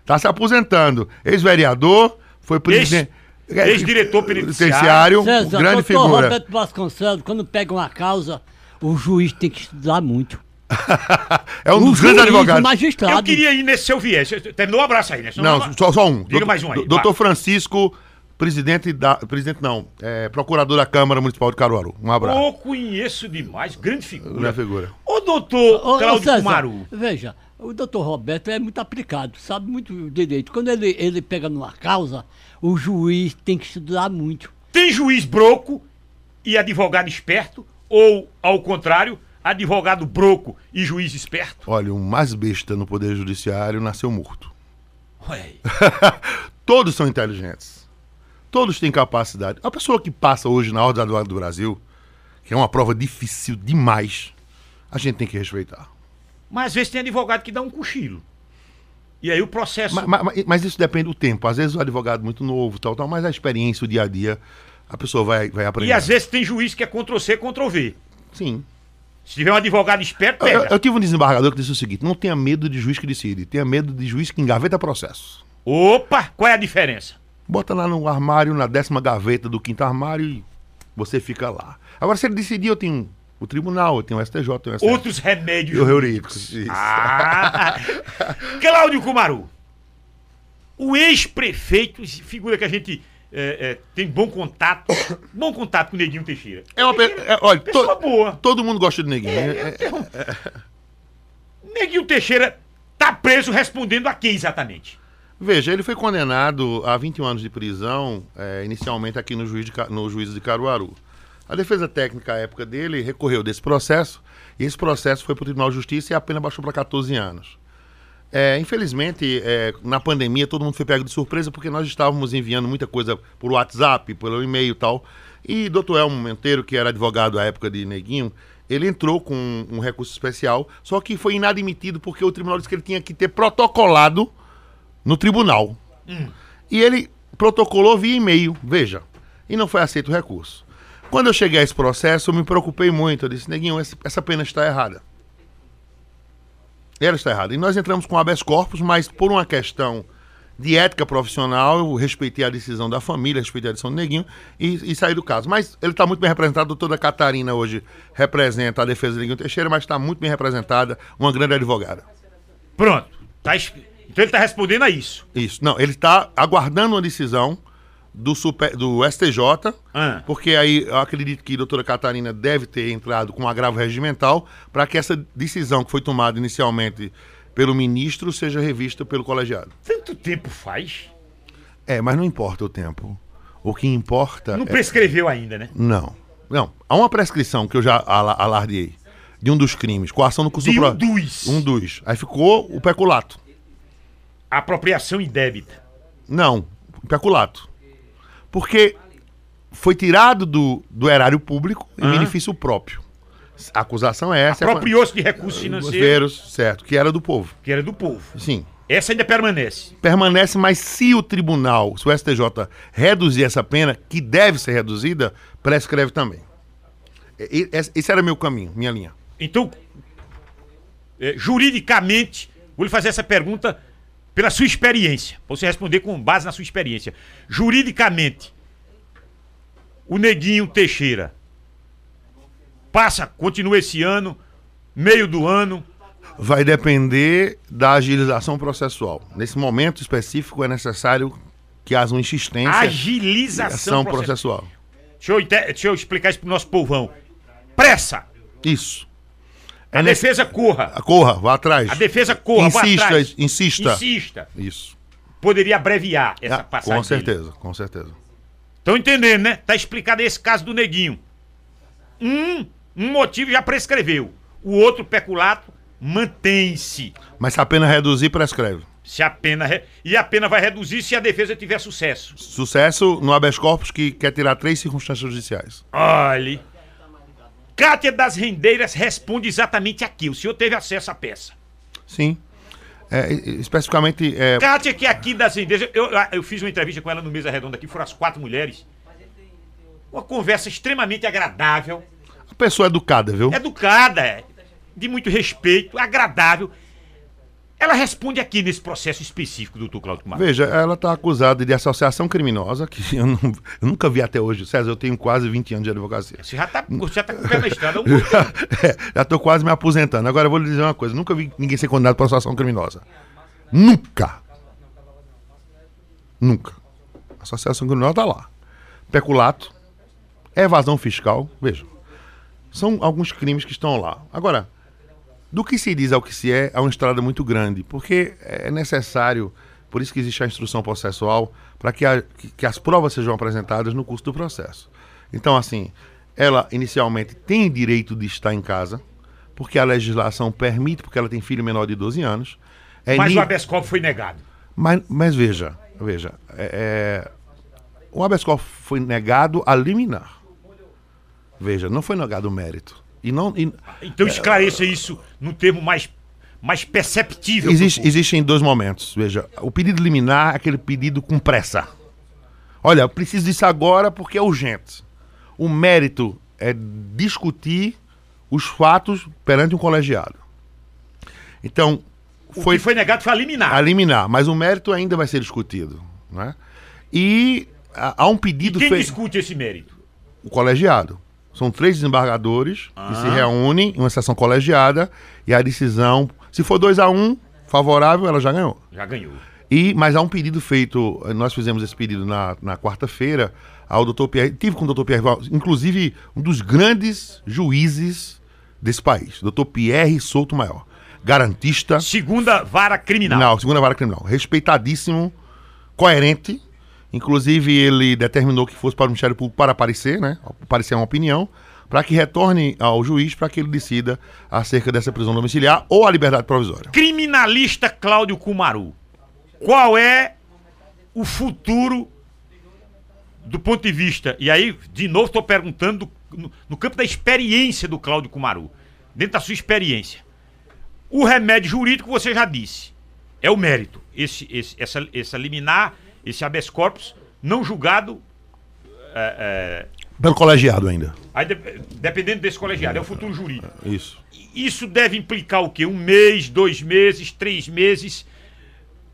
Tá se aposentando. Ex-vereador, foi presidente. Ex Ex-diretor penitenciário. César, grande figura. Roberto Vasconcelos, quando pega uma causa, o juiz tem que estudar muito. é um o dos grandes advogados. Magistrado. Eu queria ir nesse seu viés. Terminou o um abraço aí, né? Não, não só, só, um. Diga mais um aí. Doutor Francisco, presidente da. Presidente não, é, procurador da Câmara Municipal de Caruaru. Um abraço. Eu conheço demais, grande figura. Grande figura. Ô, doutor Cláudio Cumaru. Veja, O doutor Roberto é muito aplicado, sabe muito direito. Quando ele, ele pega numa causa, o juiz tem que estudar muito. Tem juiz broco e advogado esperto? Ou, ao contrário, advogado broco e juiz esperto? Olha, o mais besta no Poder Judiciário nasceu morto. Olha aí. Todos são inteligentes. Todos têm capacidade. A pessoa que passa hoje na Ordem do Brasil, que é uma prova difícil demais, a gente tem que respeitar. Mas às vezes tem advogado que dá um cochilo. E aí o processo. Mas, mas- mas isso depende do tempo. Às vezes o advogado é muito novo, tal, tal, mas a experiência, o dia a dia, a pessoa vai, vai aprender. E às vezes tem juiz que é Ctrl-C, Ctrl-V. Sim. Se tiver um advogado esperto, Eu, pega. eu tive um desembargador que disse o seguinte: não tenha medo de juiz que decide, tenha medo de juiz que engaveta processo. Opa, qual é a diferença? Bota lá no armário, na décima gaveta do quinto armário e você fica lá. Agora, se ele decidir, eu tenho o tribunal, eu tenho o STJ, eu tenho o STF. Outros remédios. E o Eurípicos. Isso. Ah! Cláudio Kumaru. O ex-prefeito, figura que a gente é, é, tem bom contato, bom contato com o Neguinho Teixeira. É uma pe... é, olha, to- Pessoa boa. todo mundo gosta do neguinho. É- é- Neguinho Teixeira tá preso respondendo a quem exatamente? Veja, ele foi condenado a 21 anos de prisão, é, inicialmente aqui no, juiz de, no juízo de Caruaru. A defesa técnica, à época dele, recorreu desse processo, e esse processo foi para o Tribunal de Justiça e a pena baixou para 14 anos. É, infelizmente, é, na pandemia, todo mundo foi pego de surpresa porque nós estávamos enviando muita coisa por WhatsApp, pelo e-mail e tal. E doutor Elmo Menteiro, que era advogado à época de Neguinho, ele entrou com um, um recurso especial, só que foi inadmitido porque o tribunal disse que ele tinha que ter protocolado no tribunal. E ele protocolou via e-mail, veja. E não foi aceito o recurso. Quando eu cheguei a esse processo, eu me preocupei muito. Eu disse, Neguinho, essa pena está errada. Ela está errada. E nós entramos com habeas corpus, mas por uma questão de ética profissional, eu respeitei a decisão da família, respeitei a decisão do Neguinho e, e saí do caso. Mas ele está muito bem representado. A doutora Catarina hoje representa a defesa do Neguinho Teixeira, mas está muito bem representada, uma grande advogada. Pronto. Tá es- então ele tá respondendo a isso. Isso. Não, ele está aguardando uma decisão do, super, do STJ, Ah. porque aí eu acredito que a doutora Catarina deve ter entrado com um agravo regimental para que essa decisão que foi tomada inicialmente pelo ministro seja revista pelo colegiado. Tanto tempo faz. É, mas não importa o tempo. O que importa. Não é- prescreveu ainda, né? Não. Não. Há uma prescrição que eu já ala- alardeei de um dos crimes, coação no curso De um pro- dos. Um dos. Aí ficou o peculato. Apropriação indébita. Não, peculato. Porque foi tirado do, do erário público em benefício próprio. A acusação é essa. Apropriou-se de recursos financeiros certo, que era do povo. que era do povo. Sim. Essa ainda permanece. Permanece, mas se o tribunal, se o STJ reduzir essa pena, que deve ser reduzida, prescreve também. Esse esse era meu caminho, minha linha. Então, é, juridicamente, vou lhe fazer essa pergunta pela sua experiência. Você responder com base na sua experiência. Juridicamente, o Neguinho Teixeira passa, continua esse ano, meio do ano. Vai depender da agilização processual. Nesse momento específico é necessário que haja uma insistência Agilização ação processual. processual. Deixa eu, deixa eu explicar isso pro nosso povão. Pressa! Isso. A É nesse- defesa corra. Corra, vá atrás. A defesa corra, vá Insista, atrás. insista. Insista. Isso. Poderia abreviar essa Ah, passagem. com dele. certeza, com certeza. Estão entendendo, né? Tá explicado esse caso do neguinho. Um, um motivo já prescreveu. O outro peculato mantém-se. Mas se a pena reduzir, prescreve. Se a pena re- E a pena vai reduzir se a defesa tiver sucesso. Sucesso no habeas corpus que quer tirar três circunstâncias judiciais. Olhe. Cátia das Rendeiras responde exatamente aqui. O senhor teve acesso à peça. Sim. É, especificamente, é, Cátia, que é aqui das Rendeiras. Eu, eu- fiz uma entrevista com ela no Mesa Redonda aqui, foram as quatro mulheres. Uma conversa extremamente agradável. a pessoa educada, viu? educada, é, de muito respeito, agradável. Ela responde aqui nesse processo específico, doutor Cláudio Kumar. Veja, ela está acusada de associação criminosa, que eu, não- eu nunca vi até hoje. César, eu tenho quase 20 anos de advocacia. Você já tá, já tá com o pé na estrada. um É, já estou quase me aposentando. Agora eu vou lhe dizer uma coisa: nunca vi ninguém ser condenado por associação criminosa. Nunca. Nunca. Associação criminosa está lá. Peculato, evasão fiscal, veja. São alguns crimes que estão lá. Agora, Do que se diz ao que se é, há uma estrada muito grande, porque é necessário, por isso que existe a instrução processual, para que, que- que as provas sejam apresentadas no curso do processo. Então, assim, ela inicialmente tem direito de estar em casa, porque a legislação permite, porque ela tem filho menor de 12 anos. É Mas ni- o habeas corpus foi negado. mas, mas veja, veja, é, é, o habeas corpus foi negado a liminar. Veja, não foi negado o mérito. E não, e- Então esclareça isso num termo mais, mais perceptível. existe, existem dois momentos. Veja, o pedido liminar é aquele pedido com pressa. Olha, eu preciso disso agora porque é urgente. O mérito é discutir os fatos perante um colegiado. Então, O foi, que foi negado foi a liminar. a liminar, mas o mérito ainda vai ser discutido. Né? E há há um pedido Quem feito. discute esse mérito? o colegiado. São três desembargadores que Ah. se reúnem em uma sessão colegiada e a decisão, se for 2 a 1 um, favorável, ela já ganhou. Já ganhou. E, mas há um pedido feito, nós fizemos esse pedido na, na quarta-feira ao doutor Pierre, tive com o doutor Pierre, inclusive um dos grandes juízes desse país, doutor Pierre Souto Maior, garantista, Segunda vara criminal. não, segunda vara criminal. Respeitadíssimo, coerente. Inclusive, ele determinou que fosse para o Ministério Público para aparecer, né? Aparecer uma opinião, para que retorne ao juiz para que ele decida acerca dessa prisão domiciliar ou a liberdade provisória. Criminalista Cláudio Cumaru. Qual é o futuro do ponto de vista? E aí, de novo, estou perguntando no, campo da experiência do Cláudio Cumaru. Dentro da sua experiência. O remédio jurídico, você já disse, é o mérito. Esse, esse- essa, essa liminar, esse habeas corpus, não julgado. é, é, Pelo colegiado ainda. aí, de- dependendo desse colegiado, é o futuro jurídico. Isso. Isso deve implicar o quê? Um mês, dois meses, três meses.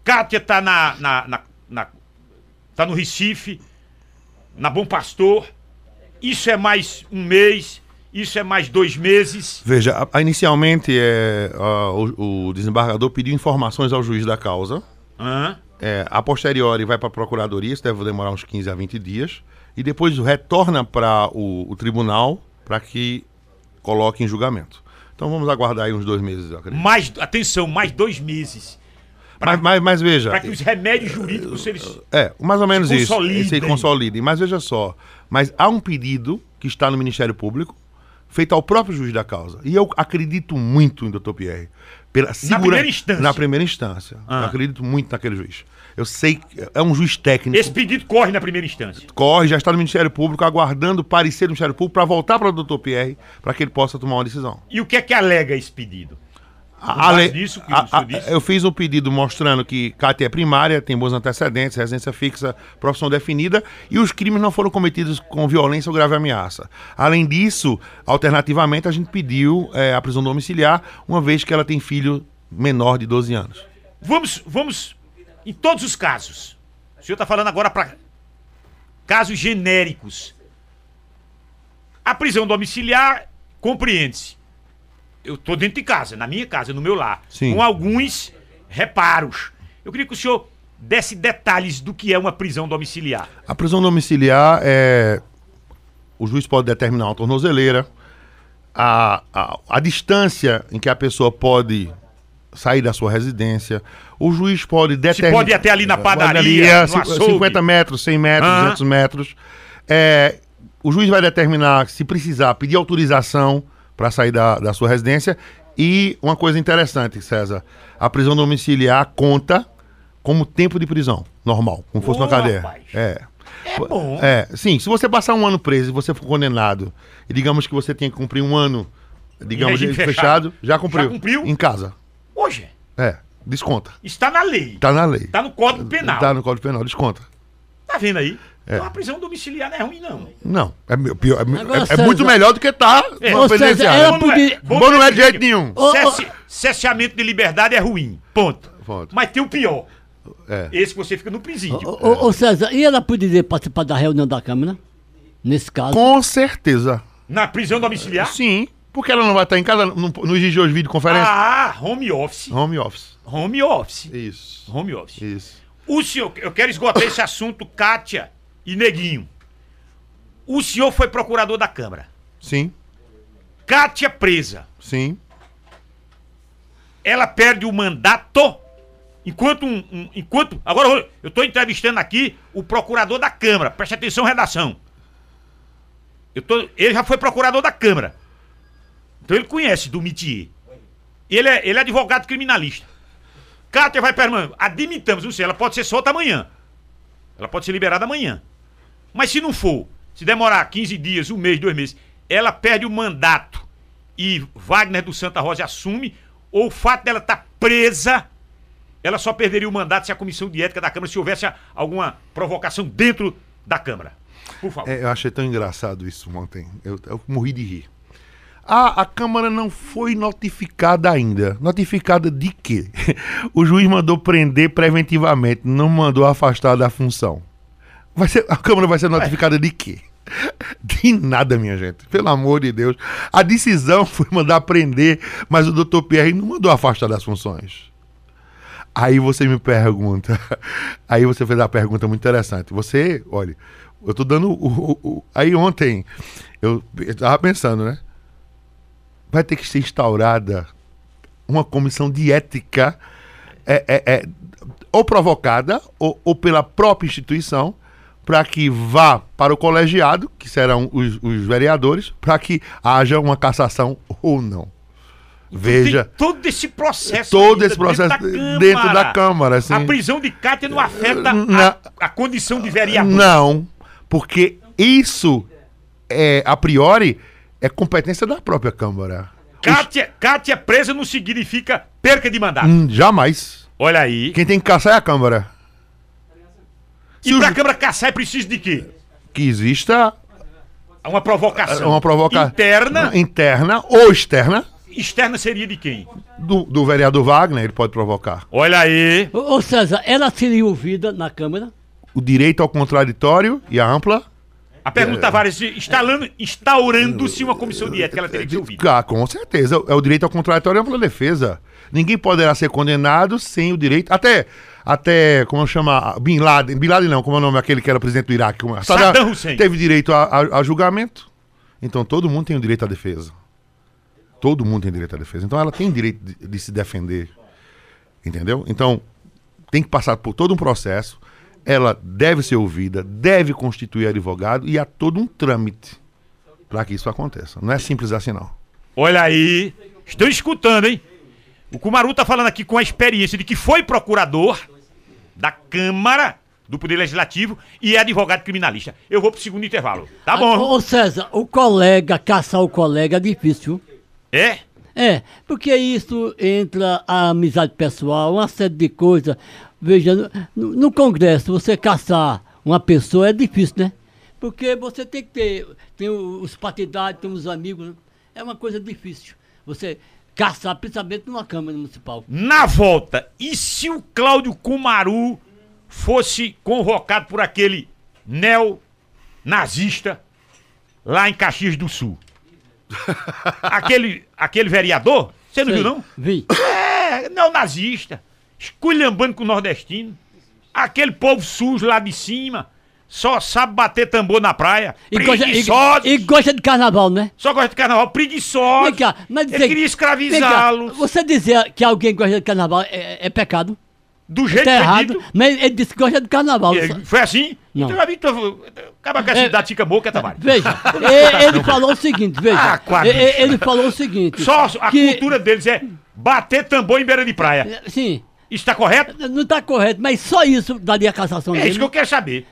Kátia tá na, na, na, na- tá no Recife, na Bom Pastor. Isso é mais um mês, isso é mais dois meses. Veja, a- inicialmente é, a- o, o desembargador pediu informações ao juiz da causa. Hã? É, a posteriori vai para a procuradoria, isso deve demorar uns 15 a 20 dias. E depois retorna para o, o tribunal para que coloque em julgamento. Então vamos aguardar aí uns dois meses, eu acredito. Mais, atenção, mais dois meses. Mas, mas, mas veja. Para que os remédios jurídicos eles. É, mais ou menos se isso. consolidem. Se consolidem. Mas veja só. Mas há um pedido que está no Ministério Público, feito ao próprio juiz da causa. E eu acredito muito em doutor Pierre. Pela segura- primeira instância. Na primeira instância. Ah. Eu acredito muito naquele juiz. Eu sei que é um juiz técnico. Esse pedido corre na primeira instância. corre, já está no Ministério Público, aguardando o parecer do Ministério Público para voltar para o doutor Pierre, para que ele possa tomar uma decisão. E o que é que alega esse pedido? A- base a a- senhor a- disse? eu fiz um pedido mostrando que Cátia é primária, tem bons antecedentes, residência fixa, profissão definida, e os crimes não foram cometidos com violência ou grave ameaça. Além disso, alternativamente, a gente pediu eh, a prisão domiciliar, uma vez que ela tem filho menor de 12 anos. Vamos, vamos, em todos os casos. O senhor está falando agora para casos genéricos. A prisão domiciliar compreende-se. Eu estou dentro de casa, na minha casa, no meu lar, Sim. com alguns reparos. Eu queria que o senhor desse detalhes do que é uma prisão domiciliar. A prisão domiciliar é. O juiz pode determinar uma tornozeleira, a, a, a distância em que a pessoa pode sair da sua residência. O juiz pode determinar. pode ir até ali na padaria, ci- açougue. 50 metros, 100 metros, Aham. 200 metros. É, o juiz vai determinar, se precisar, pedir autorização para sair da, da sua residência. E uma coisa interessante, César: a prisão domiciliar conta como tempo de prisão normal, como fosse Ô, uma cadeia. rapaz. É. É bom. É, sim, se você passar um ano preso e você for condenado, e digamos que você tem que cumprir um ano, digamos, fechado, fechado. já cumpriu. Já cumpriu? Em casa. Hoje, É, desconta. está na lei. Tá na lei. Está no Código Penal. Tá no Código Penal, desconta. Tá vendo aí? É. Então a prisão domiciliar não é ruim, não. Não, é, pior, é, Agora, é- é César- muito melhor do que tá É. numa penitenciária. Bom não é- podia- bom Bom não é é de jeito nenhum. Cesseamento de liberdade é ruim. Ponto. Ponto. Mas tem o pior. É. Esse que você fica no presídio. Ô, ô, César, e ela poderia participar da reunião da Câmara? Nesse caso? Com certeza. Na prisão domiciliar? Sim, porque ela não vai estar em casa, não, não exige hoje videoconferência. Ah, home office. Home office. Home office. Isso. Home office. Isso. O senhor, eu quero esgotar esse assunto, Kátia e Neguinho. O senhor foi procurador da Câmara. Sim, Kátia presa. sim. ela perde o mandato enquanto um, um- enquanto agora eu- eu estou entrevistando aqui o procurador da Câmara. Preste atenção, redação. Eu tô, ele já foi procurador da Câmara. Então ele conhece do métier. Ele é, ele é advogado criminalista. Cátia vai permanecer. Admitamos, não sei, ela pode ser solta amanhã. Ela pode ser liberada amanhã. Mas se não for, se demorar 15 dias, um mês, dois meses, ela perde o mandato e Wagner do Santa Rosa assume, ou o fato dela estar presa, ela só perderia o mandato se a comissão de ética da Câmara, se houvesse alguma provocação dentro da Câmara. Por favor. É, eu achei tão engraçado isso ontem. Eu, eu morri de rir. Ah, a Câmara não foi notificada ainda. Notificada de quê? O juiz mandou prender preventivamente, não mandou afastar da função. Vai ser, a Câmara vai ser notificada de quê? De nada, minha gente. Pelo amor de Deus. A decisão foi mandar prender, mas o doutor Pierre não mandou afastar das funções. Aí você me pergunta. Aí você fez uma pergunta muito interessante. Você, olha, eu tô dando. O, o- o- aí ontem, eu, eu tava pensando, né? Vai ter que ser instaurada uma comissão de ética, é, é- é, ou provocada, ou, ou pela própria instituição, para que vá para o colegiado, que serão os, os vereadores, para que haja uma cassação ou não. Veja. Tem todo esse processo. Todo esse processo Câmara. dentro da Câmara, sim. A prisão de Cátia não afeta Na- a, a condição de vereador. Não, porque isso, é, a priori, é competência da própria Câmara. Cátia, Cátia presa não significa perca de mandato. Hum, jamais. Olha aí. Quem tem que caçar é a Câmara. E se pra Câmara caçar é preciso de quê? Que exista Uma provocação. uma provocação interna. interna ou externa Externa seria de quem? do, do vereador Wagner, ele pode provocar. Olha aí. Ô, ô, César, ela seria ouvida na Câmara? O direito ao contraditório e a ampla. A pergunta, Tavares, instalando- instaurando-se uma comissão de ética, ela teria que ser ouvida. Ah, com certeza. É o direito ao contraditório e ampla defesa. Ninguém poderá ser condenado sem o direito. Até, até como chama? Bin Laden. Bin Laden não, como é o nome aquele que era presidente do Iraque? Como é? Saddam Hussein. Teve direito a, a- a julgamento. Então todo mundo tem o direito à defesa. Todo mundo tem direito à defesa. Então ela tem direito de, de se defender. Entendeu? Então tem que passar por todo um processo. Ela deve ser ouvida, deve constituir advogado e há todo um trâmite para que isso aconteça. Não é simples assim, não. Olha aí. Estão escutando, hein? O Kumaru tá falando aqui com a experiência de que foi procurador da Câmara do Poder Legislativo e é advogado criminalista. Eu vou pro segundo intervalo. Tá Ô, bom? ô, César, o colega, caçar o colega é difícil. É? É, porque isso entra a amizade pessoal, uma série de coisas. Veja, no, no Congresso, você caçar uma pessoa é difícil, né? Porque você tem que ter, tem os partidários, tem os amigos, né? é uma coisa difícil. Você caçar, principalmente numa Câmara Municipal. Na volta, e se o Cláudio Kumaru fosse convocado por aquele neo-nazista lá em Caxias do Sul? aquele, aquele vereador? Você não Sei, viu, não? Vi. É, neonazista, esculhambando com o nordestino. Aquele povo sujo lá de cima, só sabe bater tambor na praia. E gosta, e, e gosta de carnaval, né? Só gosta de carnaval, preguiçosos. Vem cá, mas Ele dizer- queria escravizá-los. Você dizer que alguém gosta de carnaval é, é pecado? Do jeito Tá errado. Mas ele disse que gosta de carnaval. Foi assim? Não. Então tu- acaba com a É- cidade fica é Tavares. Veja, e- ele falou o seguinte, veja. Ah, quase. e- e- ele falou o seguinte. Só a que- cultura deles é bater tambor em beira de praia. Sim, Isso tá correto? não está correto, mas só isso daria cassação É dele. isso que eu quero saber.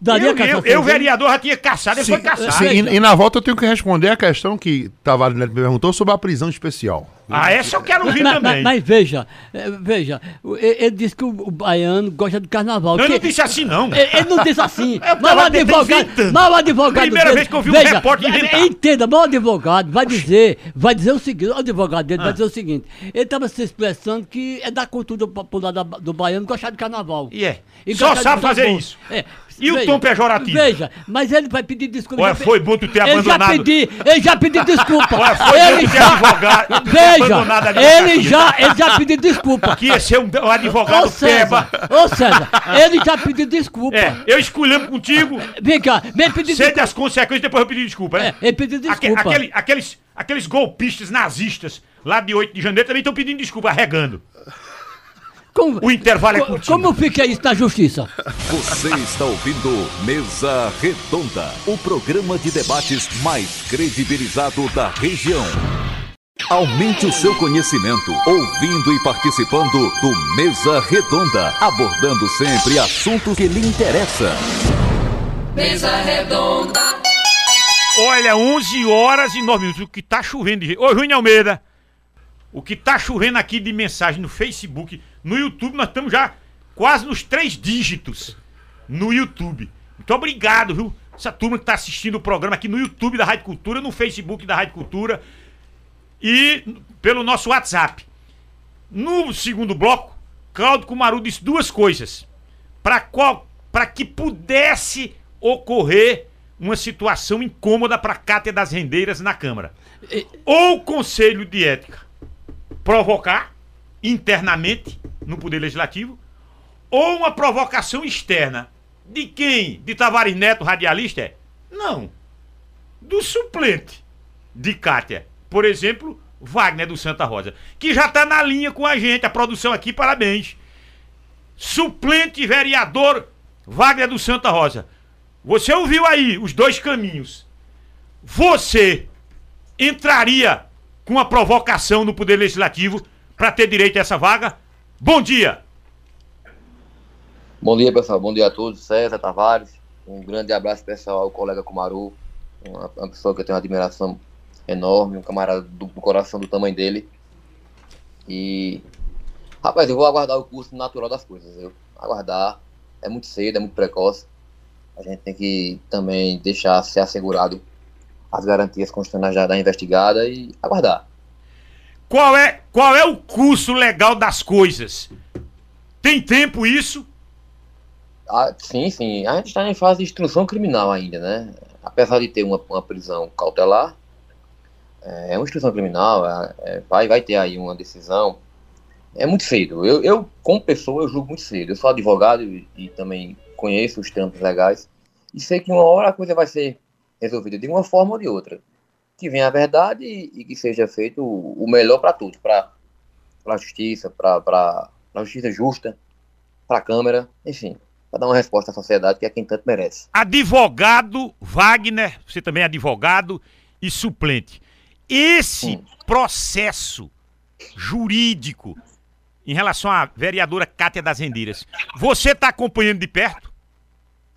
Daria Eu, eu, eu, vereador, já tinha caçado, ele foi caçado. Sim, e, e na volta eu tenho que responder a questão que Tavares Neto me perguntou sobre a prisão especial. Ah, essa eu quero ouvir também. mas- mas veja, eh, veja, ele, disse que o, o baiano gosta de carnaval. Não, eu que- não disse assim, não. Ele, ele não disse assim. É, o mas o Tavares advogado. Mas o advogado. Primeira dele- vez que eu vi um veja, repórter inventar. Entenda, mas o advogado vai dizer, vai dizer o seguinte: o advogado dele vai dizer o seguinte: ele estava se expressando que é da cultura popular da- do baiano gostar de carnaval. E é. E Só sabe fazer isso. É. E o tom pejorativo? Veja, mas ele vai pedir desculpa. Olha, foi bom tu ter ele abandonado. Já pedi, ele já pediu desculpa. Olha, foi ele bom ter já, advogado- Veja, ele já, ele já pediu desculpa. Que ia ser um, um advogado Ô César, peba. ô César, ele já pediu desculpa. É, eu esculhambo contigo, Vem cá, vem pedir desculpa. das consequências, depois eu pedi desculpa, né? É, ele pediu Aque- desculpa. aquele- aqueles, aqueles golpistas nazistas lá de 8 de janeiro também estão pedindo desculpa, arregando. Como, O intervalo é curtinho. como fica isso na justiça? Você está ouvindo Mesa Redonda, o programa de debates mais credibilizado da região. Aumente o seu conhecimento ouvindo e participando do Mesa Redonda, abordando sempre assuntos que lhe interessam. Mesa redonda, Olha, 11 horas e 9 minutos. O que tá chovendo de. Ô, Júnior Almeida. O que tá chovendo aqui de mensagem no Facebook, no YouTube, nós estamos já quase nos três dígitos no YouTube. Muito obrigado, viu? Essa turma que tá assistindo o programa aqui no YouTube da Rádio Cultura, no Facebook da Rádio Cultura e pelo nosso WhatsApp. No segundo bloco, Claudio Cumaru disse duas coisas. Para qual para que pudesse ocorrer uma situação incômoda para a Cátia das Rendeiras na Câmara. Ou o Conselho de Ética provocar internamente no Poder Legislativo, ou uma provocação externa. De quem? De Tavares Neto, radialista? É? Não. Do suplente de Cátia. Por exemplo, Wagner do Santa Rosa. Que já está na linha com a gente. A produção aqui, parabéns. Suplente vereador Wagner do Santa Rosa. Você ouviu aí os dois caminhos. Você entraria com uma provocação no Poder Legislativo para ter direito a essa vaga? Bom dia! Bom dia, pessoal. Bom dia a todos. César Tavares. Um grande abraço pessoal ao colega Kumaru. Uma, uma pessoa que eu tenho uma admiração enorme, um camarada do, do coração do tamanho dele. E. Rapaz, eu vou aguardar o curso natural das coisas. Eu aguardar. É muito cedo, é muito precoce. A gente tem que também deixar ser assegurado as garantias constitucionais da, da investigada e aguardar. Qual é, qual é o curso legal das coisas? Tem tempo isso? Ah, sim, sim. A gente está em fase de instrução criminal ainda, né? Apesar de ter uma, uma prisão cautelar, é uma instrução criminal, é- é- vai, vai ter aí uma decisão. É muito cedo. Eu, eu, como pessoa, eu julgo muito cedo. Eu sou advogado e, e também conheço os trampos legais e sei que uma hora a coisa vai ser resolvida de uma forma ou de outra. Que venha a verdade e, e que seja feito o, o melhor para todos, para a justiça, para a justiça justa, para a Câmara, enfim, para dar uma resposta à sociedade que é quem tanto merece. Advogado Wagner, você também é advogado e suplente. Esse Sim. processo jurídico em relação à vereadora Cátia das Rendeiras, você está acompanhando de perto?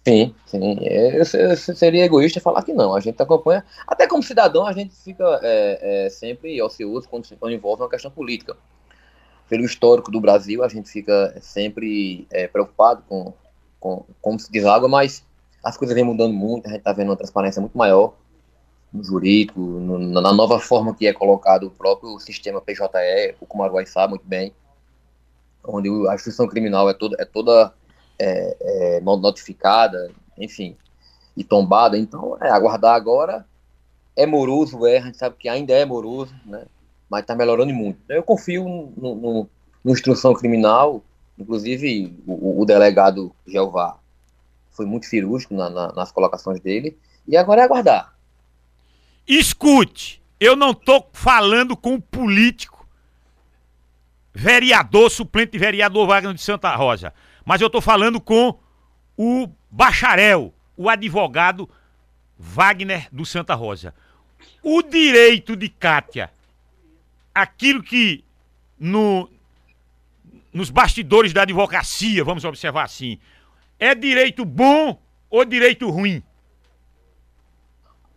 Sim, sim. É, seria egoísta falar que não. A gente acompanha. Até como cidadão, a gente fica é, é, sempre ocioso quando, quando envolve uma questão política. Pelo histórico do Brasil, a gente fica sempre é, preocupado com, com como se deságua, mas as coisas vêm mudando muito. A gente está vendo uma transparência muito maior no jurídico, no- na nova forma que é colocado o próprio sistema PJE. O Kumaruai sabe muito bem. Onde a instituição criminal é toda, é toda é, é, no- notificada, enfim, e tombada. Então, é aguardar agora. É moroso, é, a gente sabe que ainda é moroso, né? Mas está melhorando muito. Eu confio no, no, no instrução criminal, inclusive o, o delegado Jeová foi muito cirúrgico na- na- nas colocações dele, e agora é aguardar. Escute, eu não tô falando com o político, vereador, suplente vereador Wagner de Santa Rosa, mas eu tô falando com o bacharel, o advogado Wagner do Santa Rosa. O direito de Cátia, aquilo que no, nos bastidores da advocacia, vamos observar assim, é direito bom ou direito ruim?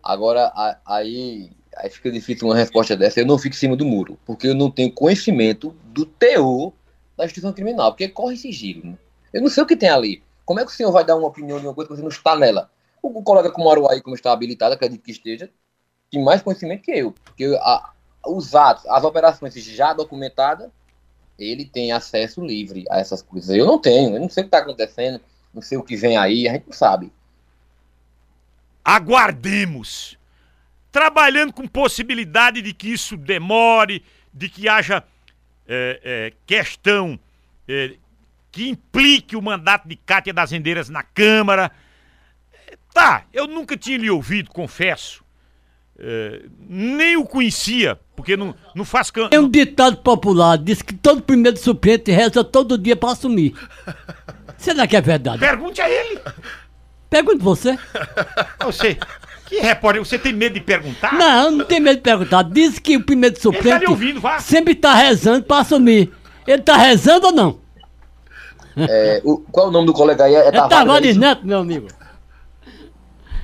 Agora, aí, aí fica difícil uma resposta dessa. Eu não fico em cima do muro, porque eu não tenho conhecimento do teor da instituição criminal, porque corre sigilo. Né? Eu não sei o que tem ali. Como é que o senhor vai dar uma opinião de uma coisa que você não está nela? O, o colega como aí, como está habilitado, acredito que esteja, tem mais conhecimento que eu. Porque a- os atos, as operações já documentadas, ele tem acesso livre a essas coisas. Eu não tenho, eu não sei o que está acontecendo, não sei o que vem aí, a gente não sabe. aguardemos. Trabalhando com possibilidade de que isso demore, de que haja é, é, questão é, que implique o mandato de Cátia das Rendeiras na Câmara. É, Tá, eu nunca tinha lhe ouvido, confesso. é, nem o conhecia, porque não, não faz can... Tem um ditado popular, diz que todo primeiro suplente reza todo dia pra assumir. Será que é verdade? Pergunte a ele. Pergunte você. Você, que repórter, você tem medo de perguntar? Não, não tem medo de perguntar. Diz que o primeiro Ele tá suplente lhe ouvindo, vá. sempre tá rezando pra assumir. Ele tá rezando ou não? É, o- qual é o nome do colega aí? É, É Tavares, Tavares é isso? Neto, meu amigo.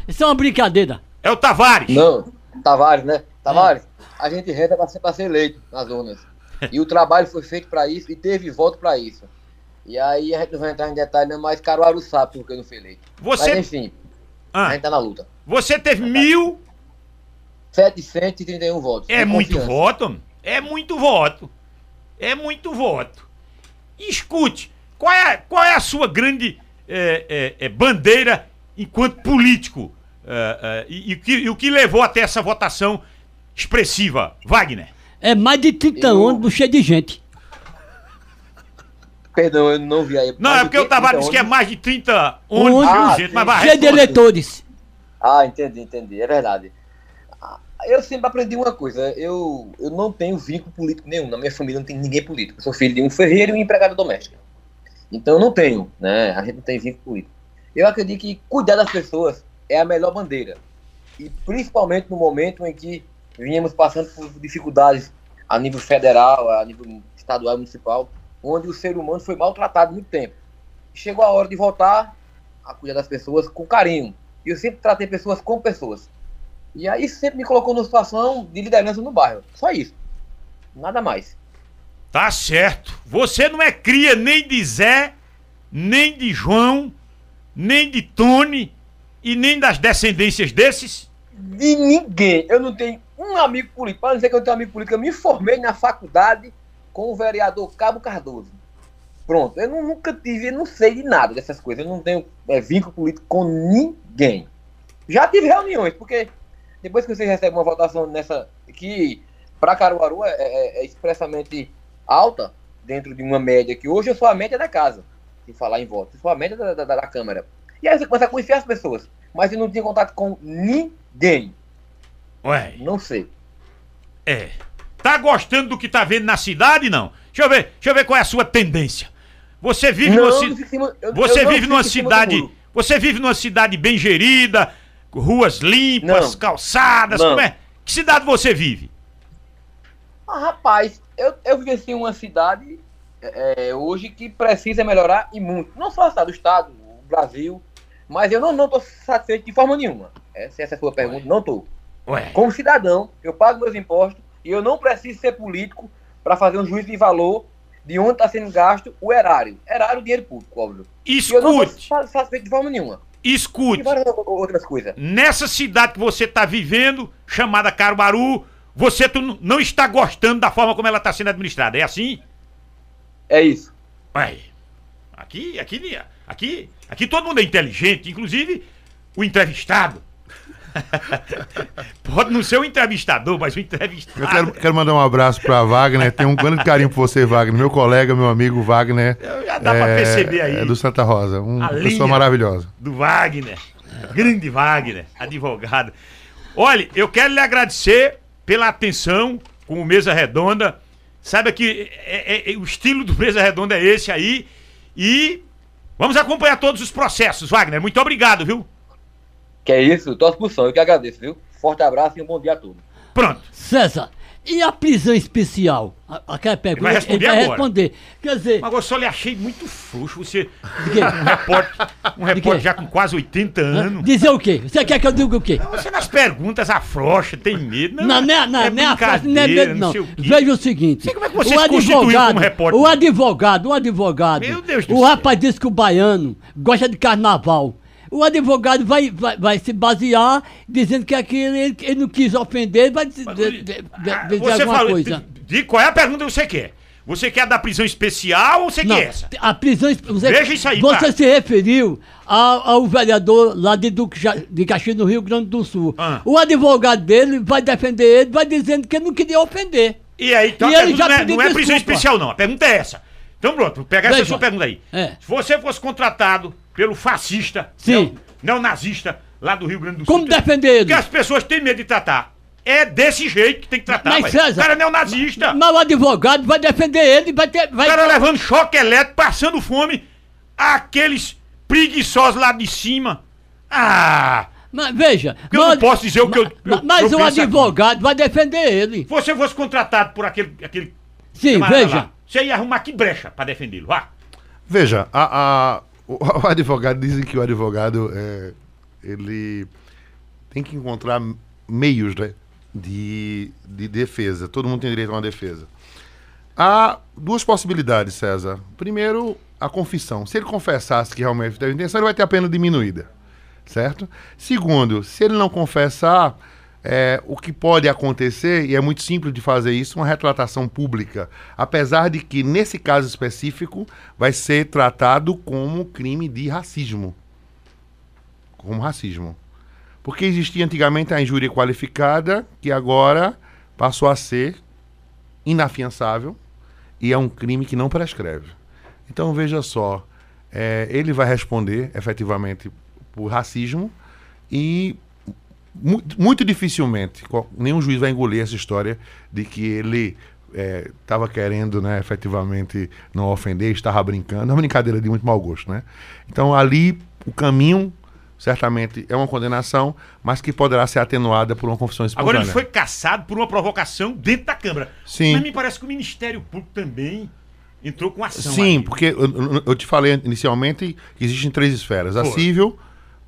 Isso é uma brincadeira. É o Tavares. Não, Tavares, né? Tavares, a gente reza pra ser, ser eleito nas urnas. E o trabalho foi feito pra isso e teve voto pra isso. E aí a gente não vai entrar em detalhe, não, mas Caruaru sabe porque não foi eleito. Você- Mas enfim, a Ah, gente tá na luta. você teve mil. 731 votos. É muito confiança. voto, é muito voto. É muito voto. Escute, qual é, a- qual é a sua grande é, é, é, bandeira enquanto político? É, é, e, e o que, e o que levou até essa votação expressiva? Wagner. É mais de 30 Eu- ônibus cheio de gente. Perdão, eu não vi aí. Não, é porque o Tavares disse que é mais de 30 ônibus, Ônibus. gente, mas vai cheio de eleitores. Ah, entendi, entendi. É verdade. Ah, Eu sempre aprendi uma coisa. Eu, eu não tenho vínculo político nenhum. Na minha família não tem ninguém político. Eu sou filho de um ferreiro e um empregado doméstico. Então eu não tenho, né? A gente não tem vínculo político. Eu acredito que cuidar das pessoas é a melhor bandeira. E principalmente no momento em que vínhamos passando por dificuldades a nível federal, a nível estadual municipal, onde o ser humano foi maltratado muito tempo. Chegou a hora de voltar a cuidar das pessoas com carinho. E eu sempre tratei pessoas como pessoas. E aí sempre me colocou numa situação de liderança no bairro. Só isso. Nada mais. Tá certo. Você não é cria nem de Zé, nem de João, nem de Tony e nem das descendências desses? De ninguém. Eu não tenho um amigo político. Para dizer que eu tenho amigo político, eu me formei na faculdade com o vereador Cabo Cardoso. Pronto. Eu não- nunca tive, eu não sei de nada dessas coisas. Eu não tenho é, vínculo político com ninguém. Já tive reuniões, porque depois que você recebe uma votação nessa que para Caruaru é, é- é expressamente alta dentro de uma média que hoje eu sou a média da casa, se falar em voto, eu sou a média da, da, da Câmara. E aí você começa a conhecer as pessoas, mas eu não tinha contato com ninguém, Ué, não sei. é. Tá gostando do que tá vendo na cidade, não? Deixa eu ver, deixa eu ver qual é a sua tendência. Você vive Não, numa ci- cima- eu- Você eu vive numa cidade. Você vive numa cidade bem gerida, ruas limpas, Não. calçadas, Não. como é? Que cidade você vive? Ah, rapaz, eu, eu vivencio uma cidade é, hoje que precisa melhorar e muito. Não só a cidade, o Estado, o Brasil, mas eu não estou satisfeito de forma nenhuma. Essa, essa é a sua pergunta, não estou. Ué, Como cidadão, eu pago meus impostos e eu não preciso ser político para fazer um juízo de valor de onde está sendo gasto o erário. Erário, dinheiro público, óbvio. E eu não escute, estou satisfeito de forma nenhuma. E escute. várias o- outras coisas. Nessa cidade que você tá vivendo, chamada Caruaru, você tu não está gostando da forma como ela está sendo administrada. É assim? É isso. Ué, aqui, aqui, aqui, aqui todo mundo é inteligente, inclusive o entrevistado. Pode não ser o entrevistador, mas o Eu entrevistado. quero, quero mandar um abraço pra Wagner. Tenho um grande carinho por você, Wagner. Meu colega, meu amigo Wagner. Já dá pra perceber aí. É do Santa Rosa. Uma pessoa maravilhosa. do Wagner, grande Wagner, advogado. Olha, eu quero lhe agradecer pela atenção com o Mesa Redonda. Saiba que é- é- é- o estilo do Mesa Redonda é esse aí. E vamos acompanhar todos os processos, Wagner. Muito obrigado, viu? Que é isso, tô à disposição. Eu que agradeço, viu? Forte abraço e um bom dia a todos. Pronto. César, e a prisão especial? Aquela pergunta. vai responder vai agora. responder. Quer dizer, Mas eu só lhe achei muito frouxo. Você, um repórter, um repórter já com quase 80 anos. dizer o quê? Você quer que eu diga o quê? Você nas perguntas afrouxa, tem medo. Não, Não, não, não, é não, é fácil, não é medo, não. o quê. Veja o seguinte: Sei como é que você o advogado, como repórter. o advogado, o advogado, Meu Deus do o céu. rapaz disse que o baiano gosta de carnaval. O advogado vai, vai, vai se basear dizendo que aquilo ele, ele não quis ofender, vai dizer, de- de- de- Ah, dizer você alguma falou. coisa. De, de qual é a pergunta que você quer? Você quer da prisão especial ou você Não, quer essa? a prisão. Você, Veja isso aí, Você cara. se referiu ao, ao vereador lá de Duque de Caxias, no Rio Grande do Sul. Ah. O advogado dele vai defender ele, vai dizendo que ele não queria ofender. E aí, então E a ele pergunta já não é, não é prisão especial, não. A pergunta é essa. Então pronto, pegar essa sua pergunta aí. É. Se você fosse contratado pelo fascista, Sim. neo- neonazista, lá do Rio Grande do Sul. Como defender ele? Porque as pessoas têm medo de tratar É desse jeito que tem que tratar. Mas, mas César, o cara é neonazista. Mas o advogado vai defender ele, vai ter. O Vai... cara levando choque elétrico, passando fome. Aqueles preguiçosos lá de cima. Ah! Mas veja. Eu não mas- posso dizer o que eu- eu- Mas, mas eu o penso aqui. advogado vai defender ele. Se você fosse contratado por aquele. aquele Sim, veja. lá, você ia arrumar que brecha pra defendê-lo. Vá. Veja, a, a- o, advogado, dizem que o advogado, é, ele tem que encontrar meios né, de, de defesa. Todo mundo tem direito a uma defesa. Há duas possibilidades, César. Primeiro, a confissão. Se ele confessasse que realmente teve intenção, ele vai ter a pena diminuída. Certo? Segundo, se ele não confessar, é, o que pode acontecer, e é muito simples de fazer isso, uma retratação pública. Apesar de que, nesse caso específico, vai ser tratado como crime de racismo. Como racismo. Porque existia antigamente a injúria qualificada, que agora passou a ser inafiançável e é um crime que não prescreve. Então veja só, é, ele vai responder efetivamente por racismo e mu- muito dificilmente nenhum juiz vai engolir essa história de que ele estava querendo, né, efetivamente não ofender, estava brincando, é uma brincadeira de muito mau gosto, né? Então ali o caminho certamente é uma condenação, mas que poderá ser atenuada por uma confissão espontânea. Agora ele foi caçado por uma provocação dentro da Câmara. Sim. Mas me parece que o Ministério Público também entrou com ação. Sim, aí. porque eu, eu- te falei inicialmente que existem três esferas: a Foi. civil,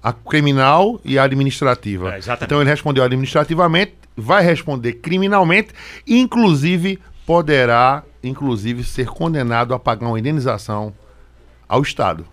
a criminal e a administrativa. É, exatamente. então ele respondeu administrativamente, vai responder criminalmente, inclusive poderá, inclusive, ser condenado a pagar uma indenização ao Estado,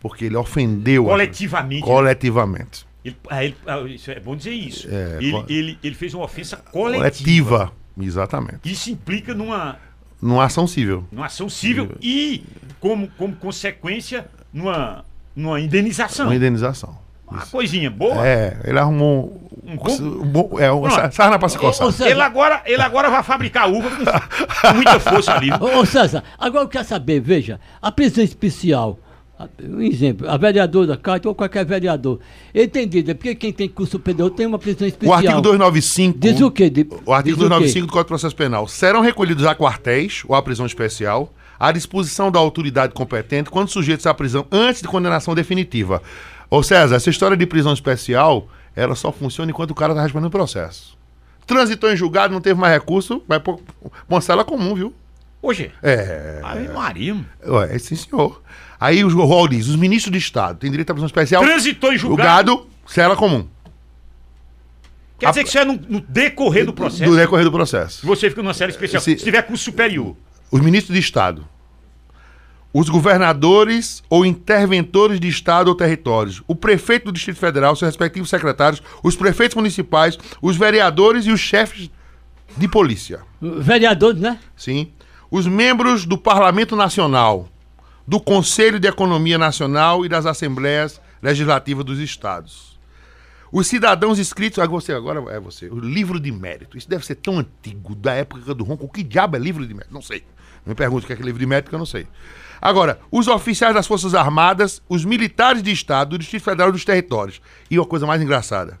porque ele ofendeu a- Coletivamente. coletivamente, Ele- ah, ele- ah, é bom dizer isso. É, ele, co- ele, ele fez uma ofensa coletiva. coletiva, exatamente, Isso implica numa, numa ação civil. numa ação civil e, como, como consequência, numa, numa indenização. Uma indenização. Uma coisinha boa. É, ele arrumou Um um, bom- um bom- é, um, sarna pra se coçar. Ô, ô, Ele agora, ele agora vai fabricar uva com, muita força ali. Ô, ô, César, agora eu quero saber, veja, a prisão especial, a- um exemplo, a vereadora Cátia ou qualquer vereador, entendido, é porque quem tem curso superior tem uma prisão O especial. artigo 295. Diz o quê? De- O artigo diz o quê? 295 do Código de Processo Penal. Serão recolhidos a quartéis ou à prisão especial à disposição da autoridade competente quando sujeitos à prisão antes de condenação definitiva. Ô César, essa história de prisão especial, ela só funciona enquanto o cara está respondendo o processo. Transitou em julgado, não teve mais recurso, vai por uma cela comum, viu? Hoje. É. Ave Maria. Ué, sim, senhor. Aí o Rol diz: os ministros de Estado têm direito à prisão especial. Transitou em julgado. Julgado, cela comum. Quer dizer que isso é no, no decorrer do processo. Do decorrer do processo. Você fica numa série especial. Esse- Se tiver curso superior. os ministros de Estado, os governadores ou interventores de Estado ou territórios, o prefeito do Distrito Federal, seus respectivos secretários, os prefeitos municipais, os vereadores e os chefes de polícia. Vereadores, né? Sim. Os membros do Parlamento Nacional, do Conselho de Economia Nacional e das Assembleias Legislativas dos Estados. Os cidadãos inscritos. Ah, você, agora é você. O livro de mérito. Isso deve ser tão antigo, da época do Ronco. Que diabo é livro de mérito? Não sei. Me pergunte o que é, que é livro de mérito, que eu não sei. Agora, os oficiais das Forças Armadas, os militares de Estado, do Distrito Federal e dos territórios. E uma coisa mais engraçada: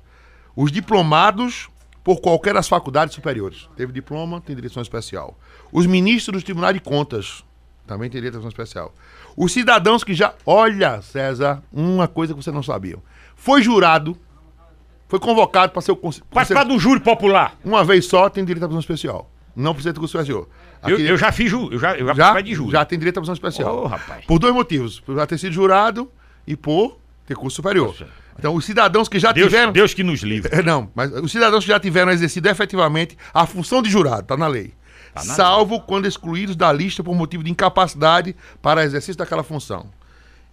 os diplomados por qualquer das faculdades superiores. Teve diploma, tem direção especial. Os ministros dos tribunais de contas também tem direção especial. Os cidadãos que já. Olha, César, uma coisa que você não sabia. Foi jurado, foi convocado para ser o. Participar de um júri popular. Uma vez só tem direito à prisão especial. Não precisa ter curso superior. Eu, eu já fiz júri. Eu já, eu já, já, de júri. já tem direito à prisão especial. Ô, rapaz. Por dois motivos. Por já ter sido jurado e por ter curso superior. Então, os cidadãos que já Deus, tiveram. Deus que nos livre. Não, mas os cidadãos que já tiveram exercido efetivamente a função de jurado, tá na lei. Tá na salvo quando excluídos da lista por motivo de incapacidade para exercício daquela função.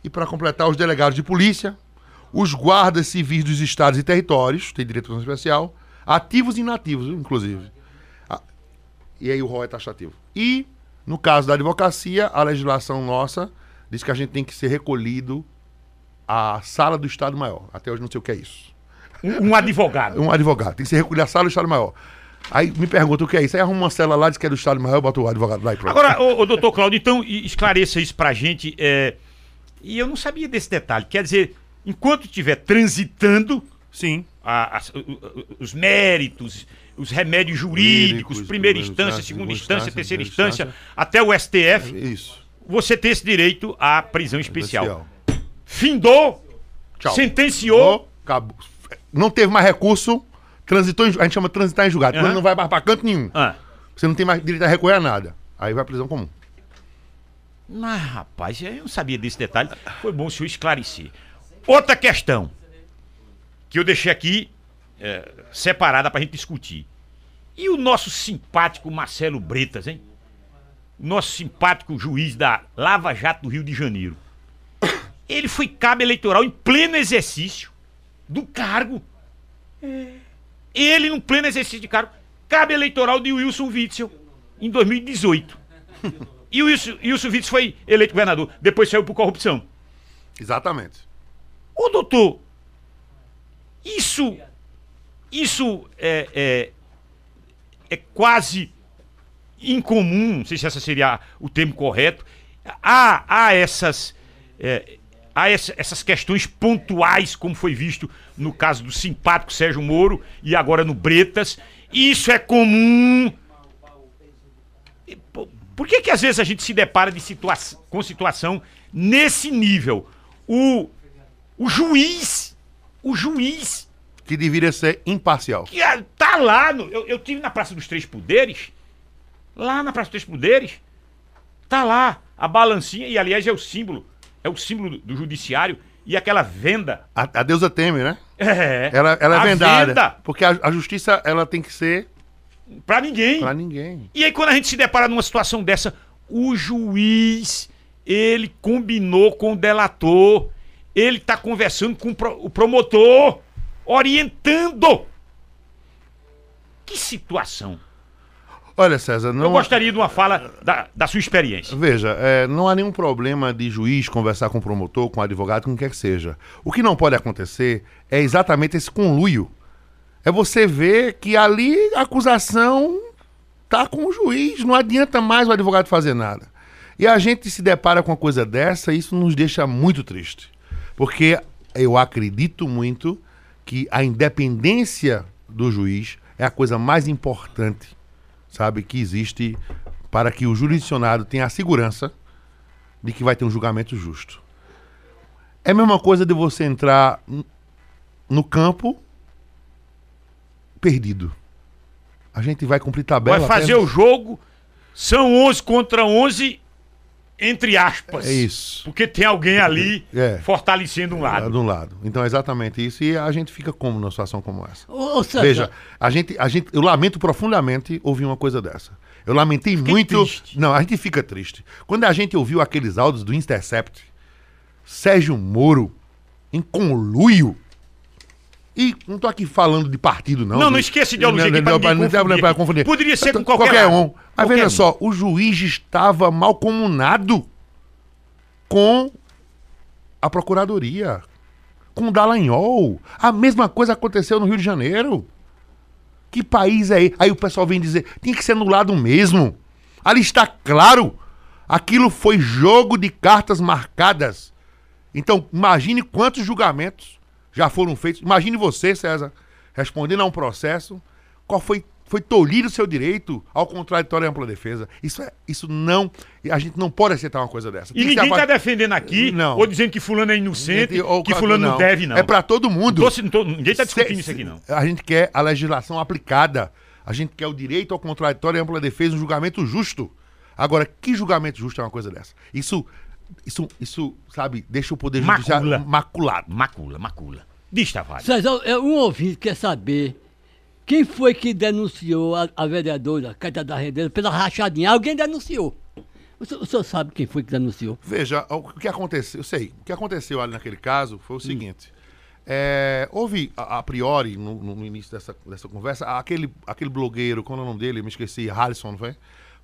E para completar, os delegados de polícia, os guardas civis dos estados e territórios, tem direito à prisão especial, ativos e inativos, inclusive. E aí o rol é taxativo. E, no caso da advocacia, a legislação nossa diz que a gente tem que ser recolhido à sala do Estado Maior. Até hoje não sei o que é isso Um, um advogado. um advogado. Tem que ser recolher a sala do Estado Maior. Aí me pergunta o que é isso. Aí arruma uma cela lá, diz que é do Estado Maior, bota o advogado lá e pronto. Agora, ô, ô, doutor Cláudio, então esclareça isso pra gente. é, E eu não sabia desse detalhe. Quer dizer, enquanto estiver transitando Sim. a- o- os méritos, os remédios jurídicos, primeira instância, segunda instância, terceira instância, instância. até o STF, Isso. você tem esse direito à prisão especial. Especial. Findou, Tchau. sentenciou, Acabou. Não teve mais recurso, transitou em, a gente chama de transitar em julgado. Quando não vai mais pra canto nenhum. ah, Você não tem mais direito a recorrer a nada. Aí vai à prisão comum. Mas, rapaz, eu não sabia desse detalhe. Foi bom o senhor esclarecer. Outra questão que eu deixei aqui é, separada pra gente discutir. E o nosso simpático Marcelo Bretas, hein? Nosso simpático juiz da Lava Jato do Rio de Janeiro. Ele foi cabo eleitoral em pleno exercício do cargo. Ele, no pleno exercício de cargo, cabo eleitoral de Wilson Witzel em 2018. E o Wilson, Wilson Witzel foi eleito governador, depois saiu por corrupção. Exatamente. Ô doutor, isso. Isso é, é, é quase incomum, não sei se esse seria o termo correto. Há, há essas. é, há essa- essas questões pontuais, como foi visto no caso do simpático Sérgio Moro e agora no Bretas. Isso é comum. Por que, que às vezes a gente se depara de situa com situação nesse nível? O, o juiz, o juiz Que deveria ser imparcial. que tá lá, no, eu, eu tive na Praça dos Três Poderes, lá na Praça dos Três Poderes, tá lá a balancinha, e aliás é o símbolo, é o símbolo do, do judiciário, e aquela venda. A, a deusa teme, né? É, Ela, ela é vendada. venda Porque a, a justiça ela tem que ser pra ninguém. pra ninguém. E aí, quando a gente se depara numa situação dessa, o juiz, ele combinou com o delator, ele tá conversando com o promotor, orientando. Que situação. Olha, César, não. Eu gostaria de uma fala da, da sua experiência. Veja, é, não há nenhum problema de juiz conversar com o promotor, com o advogado, com quem quer que seja. O que não pode acontecer é exatamente esse conluio. É você ver que ali a acusação tá com o juiz, não adianta mais o advogado fazer nada. E a gente se depara com uma coisa dessa, e isso nos deixa muito triste. Porque eu acredito muito que a independência do juiz é a coisa mais importante, sabe, que existe para que o jurisdicionado tenha a segurança de que vai ter um julgamento justo. É a mesma coisa de você entrar no campo perdido. A gente vai cumprir tabela. Vai fazer até- o jogo, são 11 contra 11, entre aspas. É isso. Porque tem alguém ali É. fortalecendo um lado. de um lado. Então é exatamente isso. E a gente fica como numa situação como essa? Ô, Veja, a gente, a gente, eu lamento profundamente ouvir uma coisa dessa. Eu lamentei muito. triste. Não, a gente fica triste. Quando a gente ouviu aqueles áudios do Intercept, Sérgio Moro em conluio. E não tô aqui falando de partido, não. Não, não De- esqueça ideologia aqui Não, não, não, não, confundir. Poderia ser com qualquer um. lado. Mas Qualquer veja um. só, o juiz estava mal comunado com a procuradoria, com o Dallagnol. A mesma coisa aconteceu no Rio de Janeiro. Que país é esse? Aí o pessoal vem dizer, tinha que ser anulado mesmo. Ali está claro. Aquilo foi jogo de cartas marcadas. Então, imagine quantos julgamentos já foram feitos. Imagine você, César, respondendo a um processo. Qual foi, foi tolhido o seu direito ao contraditório e ampla defesa. Isso, é, isso não. A gente não pode aceitar uma coisa dessa. E Tem ninguém tá ava- defendendo aqui, Não. ou dizendo que fulano é inocente, ou- que fulano não, deve, não. É pra todo mundo. Tô- não tô- ninguém tá discutindo Se- isso aqui, não. A gente quer a legislação aplicada. A gente quer o direito ao contraditório e ampla defesa, um julgamento justo. Agora, que julgamento justo é uma coisa dessa? Isso, isso, isso sabe, deixa o Poder Macula. Judiciário maculado. Macula, macula. Diz, Tavares. César, é, um ouvinte quer saber quem foi que denunciou a, a vereadora Cátia da Rendeira pela rachadinha. Alguém denunciou. O senhor, o senhor sabe quem foi que denunciou? Veja, o que aconteceu, eu sei, o que aconteceu ali naquele caso Hum. foi o seguinte. é, houve, a, a priori, no, no- no início dessa, dessa conversa, aquele, aquele blogueiro, qual é o nome dele? Eu me esqueci, Harrison, não foi?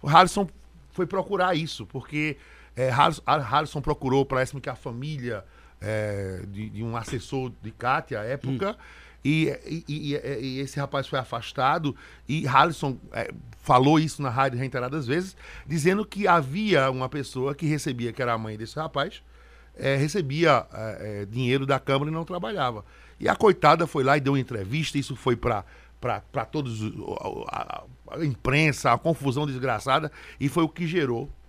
O Harrison foi procurar isso, porque é, Harrison, Harrison procurou, parece-me que a família é, de, de um assessor de Kátia à época, e, e- e- e- e esse rapaz foi afastado, e Harrison é, falou isso na rádio reiteradas vezes, dizendo que havia uma pessoa que recebia, que era a mãe desse rapaz, é, recebia é, é, dinheiro da Câmara e não trabalhava. E a coitada foi lá e deu uma entrevista, isso foi para para todos a, a- a imprensa, a confusão desgraçada, e foi o que gerou é, é, é,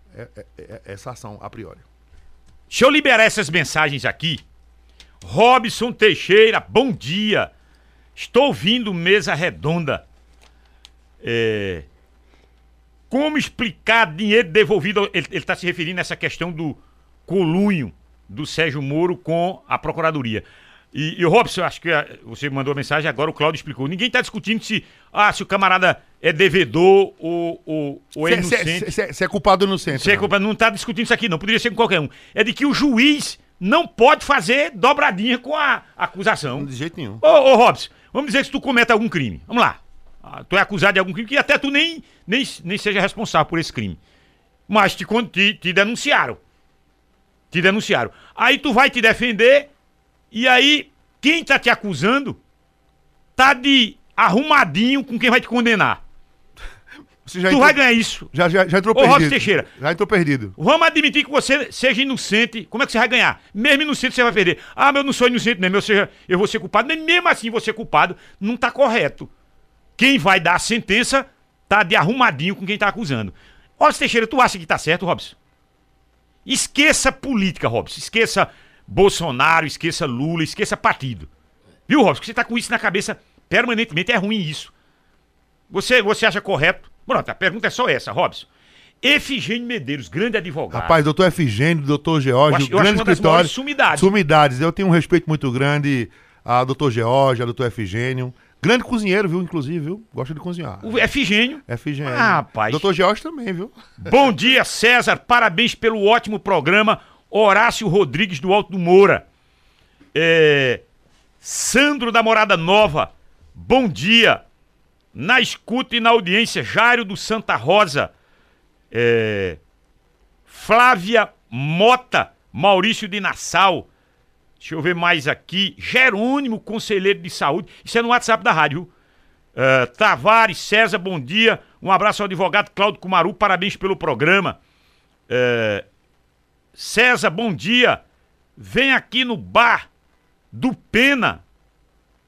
essa ação a priori. Deixa eu liberar essas mensagens aqui. Robson Teixeira, bom dia. Estou ouvindo mesa redonda. É, Como explicar dinheiro devolvido? Ele está se referindo a essa questão do colunho do Sérgio Moro com a Procuradoria. E, e o Robson, acho que ah, você mandou a mensagem, agora o Cláudio explicou. Ninguém está discutindo se, ah, se o camarada é devedor ou, ou, ou é inocente. Você é culpado ou inocente? Você é não? culpa- não está discutindo isso aqui, não. Poderia ser com qualquer um. É de que o juiz não pode fazer dobradinha com a acusação. De jeito nenhum. Ô, ô Robson, vamos dizer que se tu comete algum crime. Vamos lá. Ah, tu é acusado de algum crime que até tu nem, nem, nem seja responsável por esse crime. Mas te, te, te denunciaram. Te denunciaram. Aí tu vai te defender e aí quem tá te acusando tá de arrumadinho com quem vai te condenar. Você já tu entrou, vai ganhar isso. já, já, já entrou Ô, Robson perdido. Teixeira. Já entrou perdido. Vamos admitir que você seja inocente. Como é que você vai ganhar? Mesmo inocente você vai perder. Ah, mas eu não sou inocente mesmo, eu, seja, eu vou ser culpado. Mas mesmo assim você culpado não tá correto. Quem vai dar a sentença tá de arrumadinho com quem tá acusando. Robson Teixeira, tu acha que tá certo, Robson? Esqueça política, Robson. Esqueça Bolsonaro, esqueça Lula, esqueça partido. Viu, Robson? Você tá com isso na cabeça permanentemente. É ruim isso. Você, você acha correto? Pronto, a pergunta é só essa, Robson. Efigênio Medeiros, grande advogado. Rapaz, doutor Efigênio, doutor George, eu acho grande escritório. sumidades. Sumidades. Eu tenho um respeito muito grande a doutor George, a doutor Efigênio. Grande cozinheiro, viu, inclusive, viu? Gosta de cozinhar. o Efigênio. Efigênio. Ah, rapaz. Doutor George também, viu? Bom dia, César. Parabéns pelo ótimo programa. Horácio Rodrigues do Alto do Moura. É, Sandro da Morada Nova. Bom dia. Na escuta e na audiência, Jairo do Santa Rosa. É, Flávia Mota. Maurício de Nassau. Deixa eu ver mais aqui. Jerônimo, conselheiro de saúde. Isso é no WhatsApp da rádio. Uh, Tavares, César, bom dia. Um abraço ao advogado Cláudio Cumaru, parabéns pelo programa. Uh, César, bom dia. Vem aqui no bar do Pena.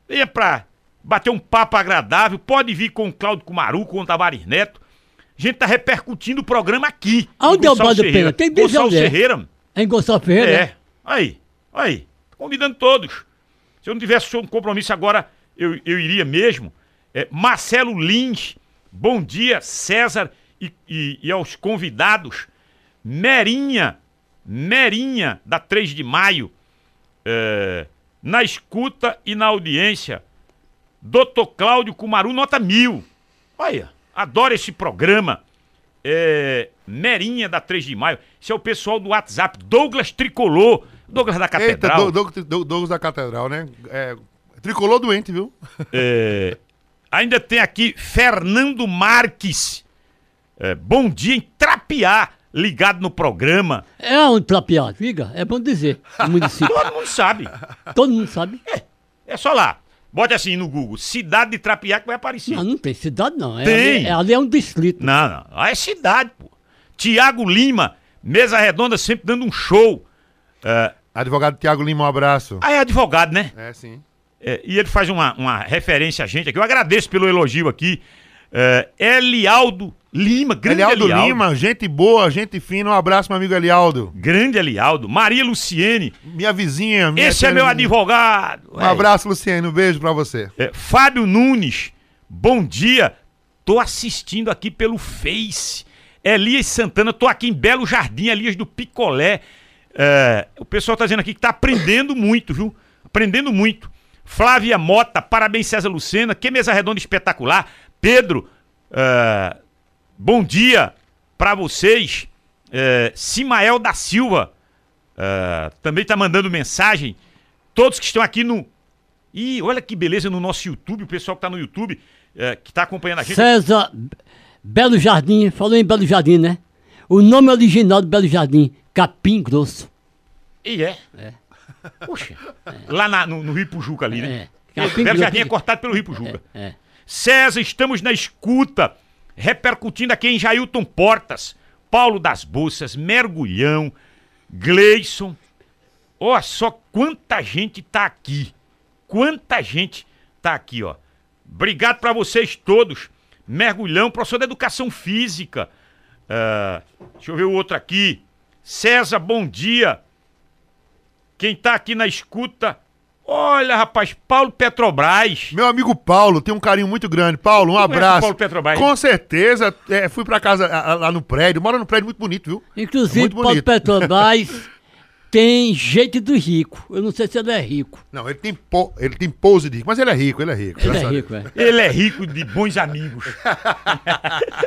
Venha pra bater um papo agradável. Pode vir com o Cláudio Cumaru, com o Tavares Neto. A gente tá repercutindo o programa aqui. Aonde em é o bar do Ferreira. Pena? Tem Gonçalves onde é. Ferreira. É em Gonçalo Ferreira? É. Aí, aí. Tô convidando todos. Se eu não tivesse um compromisso agora, eu, eu iria mesmo. É, Marcelo Lins, bom dia, César e, e- e aos convidados. Merinha, Merinha, da 3 de maio. É, na escuta e na audiência. Doutor Cláudio Cumaru, nota mil. Olha, adoro esse programa. É, Merinha da 3 de maio. Esse é o pessoal do WhatsApp. Douglas Tricolor. Douglas da Eita, Catedral. Doug- Doug- Doug- Douglas da Catedral, né? É, tricolor doente, viu? É, ainda tem aqui Fernando Marques. É, bom dia em Trapiá, ligado no programa. É onde trapear, fica? É bom dizer. Município. Todo mundo sabe. Todo mundo sabe. É só lá. Bote assim no Google, cidade de Trapiá que vai aparecer. Não, não tem cidade, não. É Tem. Ali, é, ali é um distrito. Não, não. Ah, é cidade, pô. Tiago Lima, mesa redonda, sempre dando um show. É, Advogado Tiago Lima, um abraço. ah, é advogado, né? É, sim. É, e ele faz uma, uma referência a gente aqui. Eu agradeço pelo elogio aqui. É, Elialdo Lima, grande Elialdo, Elialdo. Lima, gente boa, gente fina. Um abraço, meu amigo Elialdo. Grande Elialdo. Maria Luciene. Minha vizinha. Minha Esse é meu advogado. Um abraço, Luciano. Um beijo pra você. É, Fábio Nunes. Bom dia. Tô assistindo aqui pelo Face. Elias Santana, tô aqui em Belo Jardim, Elias do Picolé. É, o pessoal tá dizendo aqui que tá aprendendo muito, viu? Aprendendo muito. Flávia Mota, parabéns César Lucena, que mesa redonda espetacular. Pedro, é, bom dia pra vocês. É, Simael da Silva é, também tá mandando mensagem. Todos que estão aqui no. Ih, olha que beleza no nosso YouTube, o pessoal que tá no YouTube, é, que tá acompanhando a gente. César Belo Jardim, falou em Belo Jardim, né? O nome original do Belo Jardim, Capim Grosso. E é. É. Puxa. Lá na- no, no Rio Pujuca ali, né? É. Porque Capim Belo Grosso. Jardim é cortado pelo Rio Pujuca. É. César, estamos na escuta, repercutindo aqui em Jailton Portas, Paulo das Bolsas, Mergulhão, Gleison. Ó, só quanta gente tá aqui. Quanta gente tá aqui, ó. Obrigado pra vocês todos. Mergulhão, professor de educação física. Ah, deixa eu ver o outro aqui. César, bom dia. Quem tá aqui na escuta. Olha, rapaz, Paulo Petrobras. Meu amigo Paulo, tem um carinho muito grande. Paulo, um conhece o abraço. Paulo Petrobras? Com certeza, é, fui pra casa a- a- lá no prédio. Mora num prédio muito bonito, viu? Inclusive, Muito Paulo. Petrobras tem jeito do rico. Eu não sei se ele é rico. Não, ele tem, po- ele tem pose de rico, mas ele é rico, ele é rico. Ele é rico, é. Ele é rico de bons amigos.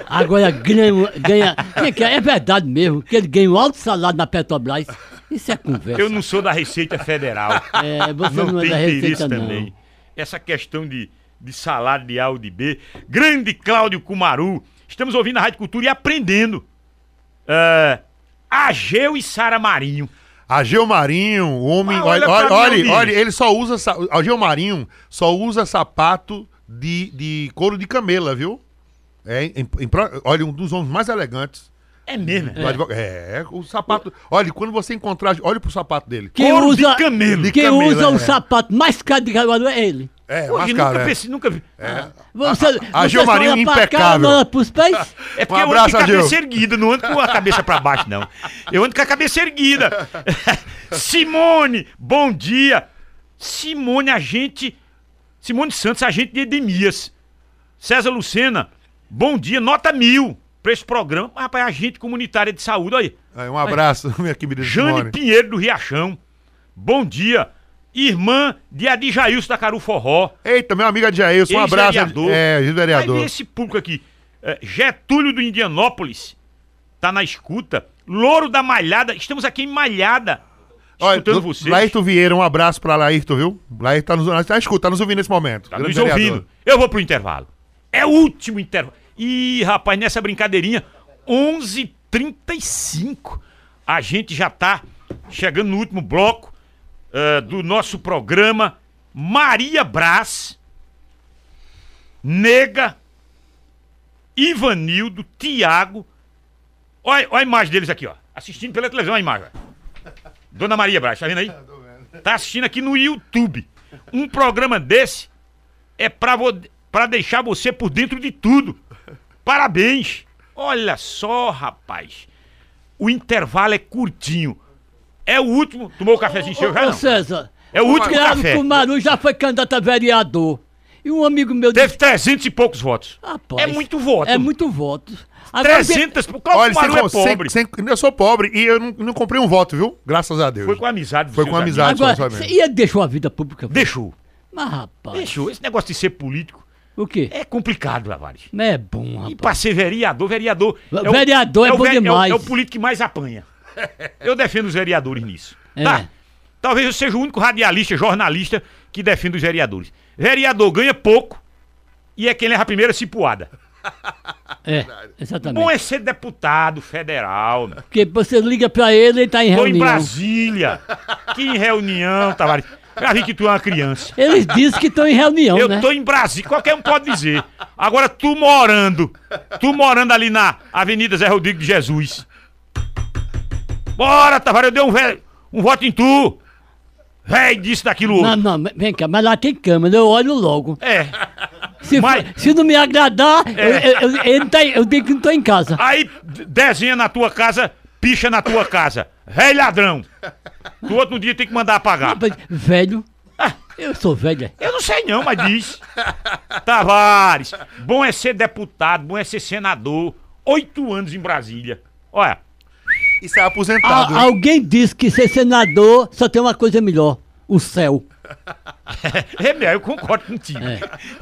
Agora ganha. ganha é, que é verdade mesmo, que ele ganha um alto salário na Petrobras. Isso é conversa. Eu não sou da Receita Federal. É, você não, não, é tem da interesse Receita, também. não. Essa questão de, de salário de A ou de B. Grande Cláudio Cumaru. Estamos ouvindo a Rádio Cultura e aprendendo. É, Ageu e Sara Marinho. Ageu Marinho, o homem. Ah, olha, olha olha, olha, ele só usa. sa- Ageu Marinho só usa sapato de, de couro de camela, viu? É, em- em olha, um dos homens mais elegantes. É mesmo. advogado. É, o sapato. Olha, quando você encontrar. Olha pro sapato dele. Quem Couro de usa, camelo. De quem camelo, usa é. o sapato mais caro de Caruaru é ele. É, Hoje mais nunca caro, é. pensei, nunca vi. Você, a você Gil só Marinho olha pra cá, impecável. olha pros pés? É porque Um eu ando abraço, com a cabeça erguida, não ando com a cabeça pra baixo, não. Eu ando com a cabeça erguida. Simone, bom dia. Simone, agente. Simone Santos, agente de Edemias. César Lucena, bom dia, nota mil pra esse programa. Mas, rapaz, agente comunitária de saúde, olha aí. Aí, um abraço, minha querida Jane Simone. Pinheiro do Riachão. Bom dia. Irmã de Adijailson da Caru Forró. Eita, meu amigo Adjailson, um abraço. Ex-vereador. É, vereador. esse público aqui. É, Getúlio do Indianópolis tá na escuta. Louro da Malhada. Estamos aqui em Malhada. Escutando Olha, vocês. Laírton Vieira, um abraço pra Laírton, viu? Laírton tá nos, tá, escuta, tá nos ouvindo nesse momento. Tá Grande nos vereador. ouvindo. Eu vou pro intervalo. É o último intervalo. Ih, rapaz, nessa brincadeirinha, 11:35. A gente já tá chegando no último bloco eh, do nosso programa. Maria Brás, Nega, Ivanildo, Tiago. Olha, olha a imagem deles aqui, ó. Assistindo pela televisão a imagem. ó. Dona Maria Brás, tá vendo aí? Tá assistindo aqui no YouTube. Um programa desse é pra, vo pra deixar você por dentro de tudo. Parabéns! Olha só, rapaz. O intervalo é curtinho. É o último. Tomou o cafezinho seu já Ô, não? César, É o último Thiago café. Kumaru já foi candidato a vereador. E um amigo meu Teve 300 e poucos votos. Rapaz, é muito voto. É muito voto. Agora, 300. O Cláudio Olha, sem, Maru é com- sem- pobre. sem- eu sou pobre e eu não, não comprei um voto, viu? Graças a Deus. Foi com amizade. Foi com amigos. amizade. Agora, e ele deixou a vida pública? Deixou. Mas, rapaz, Deixou. Esse negócio de ser político o quê? é complicado, Lavares. Não é bom, E rapaz. pra ser vereador, vereador. o- Vereador é o bom ve- o- demais. É o, político que mais apanha. Eu defendo os vereadores nisso. É. Tá? Talvez eu seja o único radialista, jornalista que defende os vereadores. Vereador ganha pouco e é quem leva a primeira cipuada. É, exatamente. Bom é ser deputado federal. Porque você liga pra ele, ele tá em Tô em reunião. Brasília. Que reunião, Tavares. Já vi que tu é uma criança. Eles dizem que estão em reunião, Eu né? tô em Brasília, qualquer um pode dizer. Agora tu morando, tu morando ali na Avenida Zé Rodrigo de Jesus. Bora, Tavares, eu dei um, vé- um voto em tu. Véi, disso, daquilo Não, outro. não, vem cá, mas lá tem câmera, eu olho logo. É. Se, Mas- for- se não me agradar, eu, eu, eu, ele tá, eu digo que não tô em casa. Aí desenha na tua casa, picha na tua casa. Véi ladrão. No outro dia tem que mandar apagar. Rapaz, Velho, eu sou velho. é. Eu não sei não, mas diz. Tavares, bom é ser deputado, bom é ser senador. Oito anos em Brasília. Olha, Isso é A- aposentado. hein? alguém disse que ser senador só tem uma coisa melhor: o céu. é, meu, eu concordo contigo.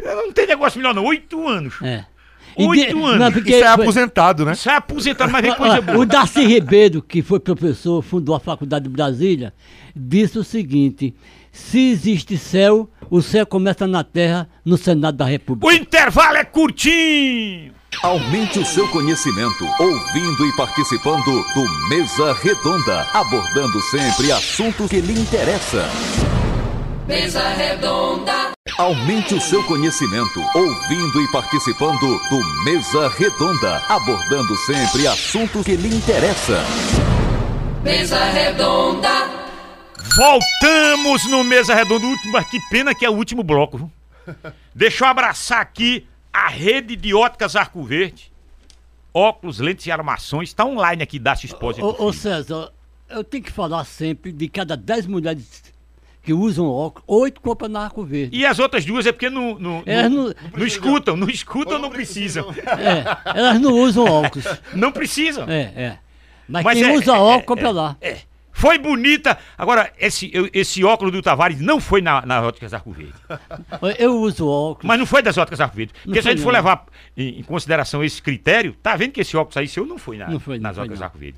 Eu não tem negócio melhor não. Oito anos. É. Oito de- anos. porque Isso é aposentado, né? Sai aposentado, mas coisa ó, boa. O Darcy Ribeiro, que foi professor, fundou a Faculdade de Brasília, disse o seguinte: se existe céu, o céu começa na terra, no Senado da República. O intervalo é curtinho. Aumente o seu conhecimento ouvindo e participando do Mesa Redonda, abordando sempre assuntos que lhe interessam. Mesa redonda, Aumente o seu conhecimento ouvindo e participando do Mesa Redonda, abordando sempre assuntos que lhe interessam. mesa redonda, Voltamos no Mesa Redonda. Último, mas que pena que é o último bloco. viu? Deixa eu abraçar aqui a rede de óticas Arco Verde. Óculos, lentes e armações. Tá online aqui da Exposit. Ô, ô César, eu tenho que falar sempre de cada 10 mulheres que usam óculos, 8 compram na Arco Verde. E as outras duas é porque não, não, É, não, não- não escutam, não escutam, não precisam. É, elas não usam óculos. Não precisam. É, é. Mas, Mas quem é- usa é- óculos, é- compra lá. É. Foi bonita. Agora, esse, eu- esse óculos do Tavares não foi na, na Óticas Arco Verde. Eu uso óculos. Mas não foi das Óticas Arco Verde. Porque se a foi gente for não. levar em, em consideração esse critério, tá vendo que esse óculos aí seu não foi, na, Não foi, não nas foi, Óticas não. Arco Verde.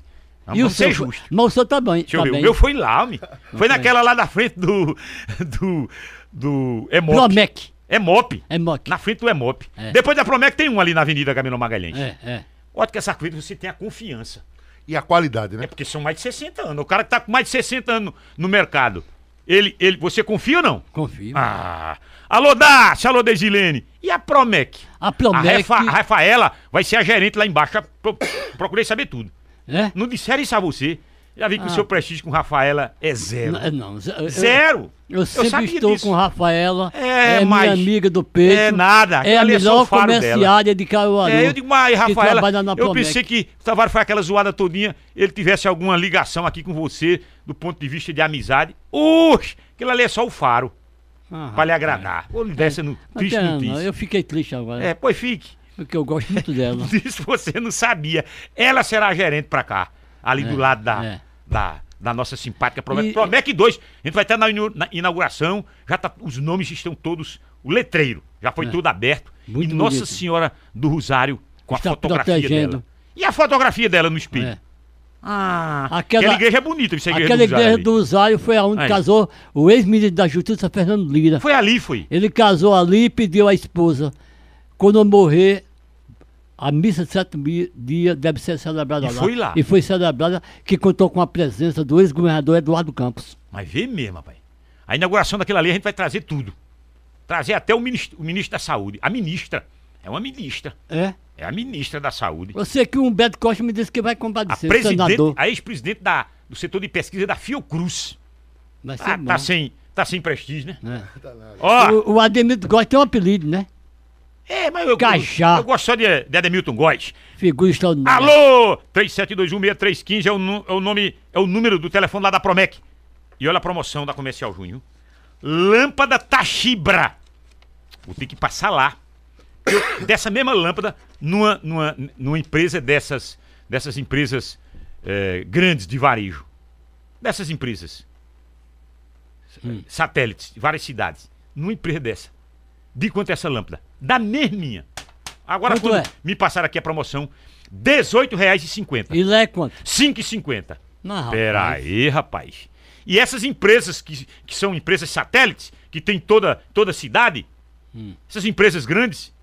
Não, e o ser seu? justos. Mas o seu tá bem. Deixa eu tá ver. O meu foi lá, homem. Foi naquela lá da frente do. do. do Emop. Promec. Emop. É mock. Na frente do Emop. É. Depois da Promec tem um ali na Avenida Camilo Magalhães. É, é. Óticas Arco Verde você tem a confiança. E a qualidade, né? É porque são mais de 60 anos. O cara que tá com mais de 60 anos no mercado. Ele, ele, você confia ou não? Confio. Ah. Alô, Dácia, alô, Desilene. E a Promec? A A, Promec. Rafa- a Rafaela vai ser a gerente lá embaixo. Eu pro- procurei saber tudo. É? Não disseram isso a você. Já vi que o Ah. seu prestígio com Rafaela é zero. Não, não, eu- Zero. Eu sempre sabia estou disso. com Rafaela. É, É, mas- minha amiga do peito. É nada, É a é melhor o faro dela. comerciária de Caruaru. É, eu digo, mas Rafaela, eu Promec. pensei que o Tavares foi aquela zoada todinha, ele tivesse alguma ligação aqui com você, do ponto de vista de amizade. Oxe, aquilo ali é só o faro, Ah, pra lhe agradar. Vou lhe dar essa no, triste notícia. eu fiquei triste agora. É, pois fique. Porque eu gosto muito dela. Disso você não sabia. Ela será a gerente pra cá, ali do lado da, é. da, da nossa simpática Promec. E- Promec 2, a gente vai estar na, na inauguração, já tá, os nomes estão todos, o letreiro já foi tudo aberto. Muito e Nossa bonito. Senhora do Rosário com Está a fotografia dela. E a fotografia dela no espelho? É. Ah, Aquela- aquela, igreja é bonita, isso é a igreja Aquela do Rosário igreja do Usário foi aonde casou o ex-ministro da Justiça, Fernando Lira. Foi ali, foi. Ele casou ali e pediu à esposa. Quando eu morrer, a missa de sétimo dia deve ser celebrada E lá. foi lá. E foi celebrada, que contou com a presença do ex-governador Eduardo Campos. Mas vê mesmo, rapaz. A inauguração daquilo ali a gente vai trazer tudo. Trazer até o ministro, o ministro da Saúde. A ministra. É uma ministra. É? É a ministra da Saúde. Sei que o Humberto Costa me disse que vai A compadecer, o presidente, a ex-presidente do setor de pesquisa da Fiocruz. Vai ser Ah, bom. tá, sem, tá sem prestígio, né? É. Ó, O, o Ademir Costa tem um apelido, né? É, mas eu, Cajá. eu, eu gosto só de, de Ademilton Góes. Figura extraordinária. Alô! 37216315 é o, é o nome, é o número do telefone lá da Promec. E olha a promoção da Comercial Junho. Lâmpada Tachibra. Vou ter que passar lá. Eu- dessa mesma lâmpada, numa, numa, numa empresa dessas, dessas empresas eh, grandes de varejo. Dessas empresas. Satélites de várias cidades. Numa empresa dessa. De quanto é essa lâmpada? Da mesminha. Agora, Quanto quando é? me passaram aqui a promoção, R$ 18,50. E lá é quanto? R$ 5,50. Não, rapaz. Pera aí, rapaz. E essas empresas que, que são empresas satélites, que tem toda, toda a cidade, Hum. essas empresas grandes,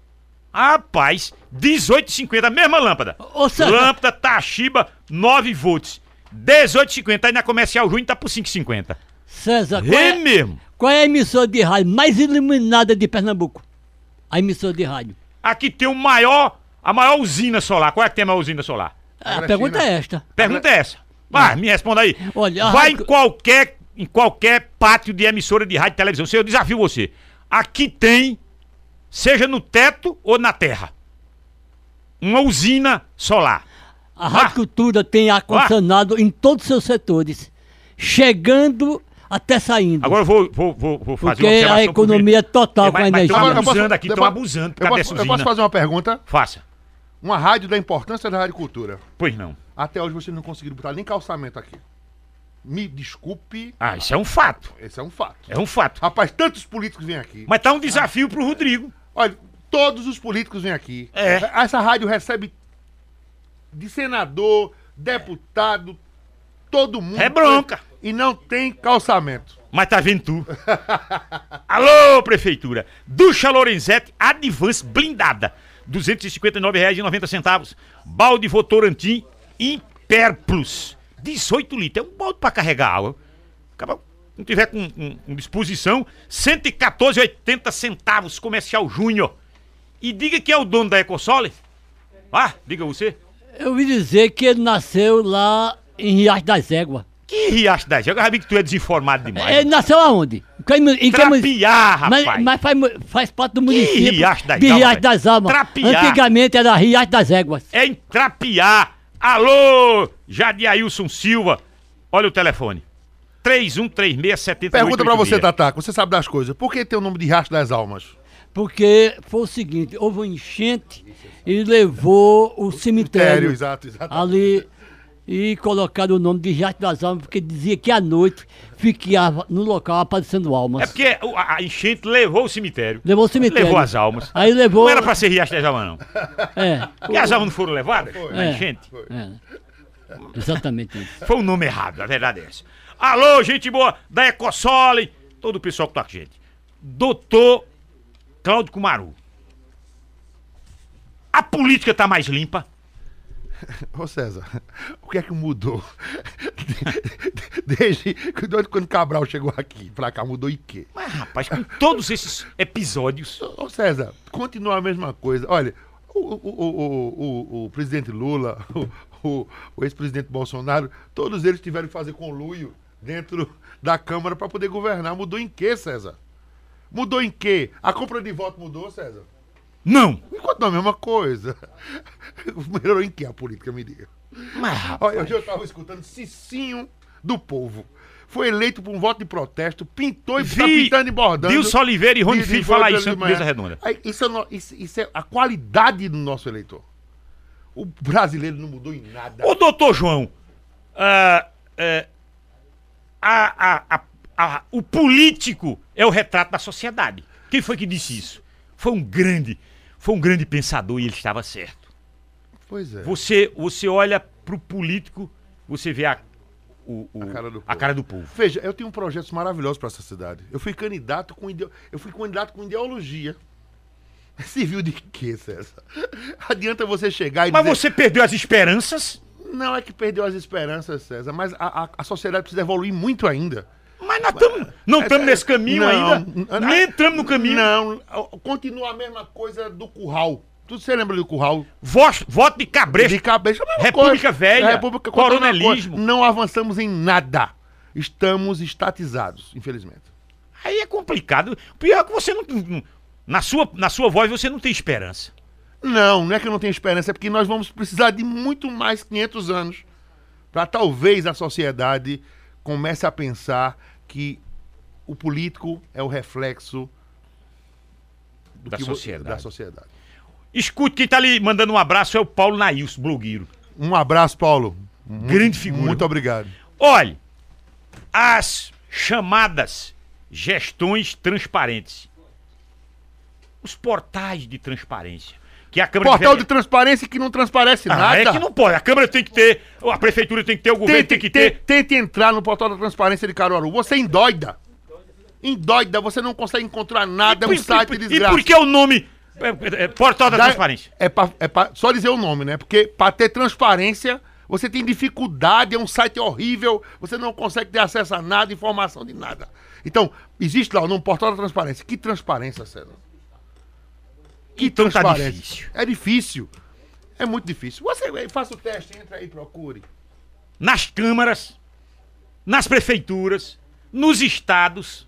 rapaz, R$18,50, a mesma lâmpada. Ô, César. Lâmpada Toshiba 9 volts. R$18,50 aí na Comercial Junho tá por R$5,50. César, É é, mesmo. Qual é a emissora de rádio mais iluminada de Pernambuco? A emissora de rádio. Aqui tem o maior, a maior usina solar. Qual é que tem a maior usina solar? A Agora, pergunta China. é esta. Pergunta é essa. Vai, me responda aí. Olha, a Vai em qualquer, em qualquer pátio de emissora de rádio e televisão. Eu desafio você. Aqui tem, seja no teto ou na terra, uma usina solar. A Rádio Cultura tem ar-condicionado em todos os seus setores, chegando até saindo. Agora eu vou, vou, vou, vou fazer porque uma a economia é total É, com a energia. tão Agora, eu posso- abusando aqui, eu tão posso- abusando por eu posso, eu posso fazer uma pergunta? Faça. Uma rádio da importância da rádio cultura. Pois não. Até hoje vocês não conseguiram botar nem calçamento aqui. Me desculpe, Ah, isso é um fato. esse é um fato. É um fato. Rapaz, tantos políticos vêm aqui. Mas tá um desafio pro Rodrigo. Olha, todos os políticos vêm aqui. É. Essa rádio recebe de senador, deputado, todo mundo. É bronca. E não tem calçamento. Mas tá vendo tu. Alô, prefeitura. Ducha Lorenzetti Advance blindada. R$ 259,90. Balde Votorantim Imperplus. 18 litros. É um balde pra carregar água. Acaba, não tiver com, com- com disposição, 114,80 centavos comercial Júnior. E diga que é o dono da Ecosole. Ah, diga você. Eu ouvi dizer que ele nasceu lá em Riacho das Éguas. Que Riacho das Águas? Eu já vi que tu é desinformado demais. Ele nasceu aonde? Em que que Trapiá, rapaz. mas, mas faz, faz parte do município Riacho das de Almas, Riacho das Almas. Trapiá. Antigamente era Riacho das Éguas. É em Trapiá. Alô, Jadiailson Silva. Olha o telefone. 3136 Pergunta pra você, Tataco. Você sabe das coisas. Por que tem o nome de Riacho das Almas? Porque foi o seguinte, houve uma enchente e levou o cemitério exato, exato. ali e colocaram o nome de Riacho das Almas, porque dizia que à noite ficava no local aparecendo almas. É porque a enchente levou o cemitério. Levou o cemitério. Levou as almas. Aí levou. Não era pra ser Riacho das Almas, não. É, Porque as almas não foram levadas na É. enchente. é. Exatamente isso. Foi o nome errado, a verdade é essa. Alô, gente boa da Ecosole, todo o pessoal que tá com a gente. Doutor Cláudio Cumaru. A política tá mais limpa? Ô César, o que é que mudou? Desde quando Cabral chegou aqui pra cá, mudou em quê? Mas, rapaz, com todos esses episódios. Ô César, continua a mesma coisa. Olha, o, o, o, o, presidente Lula, o, ex-presidente Bolsonaro, todos eles tiveram que fazer conluio dentro da Câmara pra poder governar. Mudou em quê, César? Mudou em quê? A compra de voto mudou, César? Não! Enquanto a mesma coisa. Melhorou em que a política, me diga? Mas, rapaz, Olha, hoje eu estava escutando Cicinho do Povo. Foi eleito por um voto de protesto, pintou e está Vi pintando e bordando. Dilson Oliveira e Rony Filho falar isso Manhã. mesa redonda. Aí, Isso é, no- isso- isso é a qualidade do nosso eleitor. O brasileiro não mudou em nada. Ô, doutor João, é, a- a- a- a- o político é o retrato da sociedade. Quem foi que disse isso? Foi um grande, foi um grande pensador e ele estava certo. Pois é. Você, você olha pro político, você vê a, o- o- A cara do a povo. cara do povo. Veja, eu tenho projetos maravilhosos para essa cidade. Eu fui candidato com ideo... eu fui candidato com ideologia. Civil de quê, César? Adianta você chegar e Mas dizer... você perdeu as esperanças? Não é que perdeu as esperanças, César, mas a, a- a sociedade precisa evoluir muito ainda. Mas nós tamo, não estamos nesse caminho Não, ainda. não, Nem entramos no caminho. Não, continua a mesma coisa do curral. Tu você lembra do curral? Voto, voto de cabresto. De cabeça, República coisa. Velha, República continua a mesma coronelismo. Não avançamos em nada. Estamos estatizados, infelizmente. Aí é complicado. Pior que você não. não- na, sua, na sua voz você não tem esperança. Não, não é que eu não tenho esperança, é porque nós vamos precisar de muito mais 500 anos para talvez a sociedade comece a pensar que o político é o reflexo do Da que sociedade. da sociedade. Escute, quem tá ali mandando um abraço é o Paulo Nailson, blogueiro. Um abraço, Paulo. Muito- Grande figura. Muito obrigado. Olhe, as chamadas gestões transparentes. Os portais de transparência. Que a Câmara Portal de Vere- transparência que não transparece Ah, nada. é que não pode. A Câmara tem que ter, a Prefeitura tem que ter, o governo tente, tem que te- ter. tente entrar no portal da transparência de Caruaru. Você endoida. Endoida, você não consegue encontrar nada, é um E site e, de e desgraça. por que o nome é, é, é, Portal da Dá- Transparência? É, pra, é pra só dizer o nome, né? Porque pra ter transparência, você tem dificuldade, é um site horrível, você não consegue ter acesso a nada, informação de nada. Então, existe lá o nome Portal da Transparência. Que transparência, César? Que Então tá difícil. É difícil. É muito difícil. Você faça o teste, entra aí, procure. Nas câmaras, nas prefeituras, nos estados.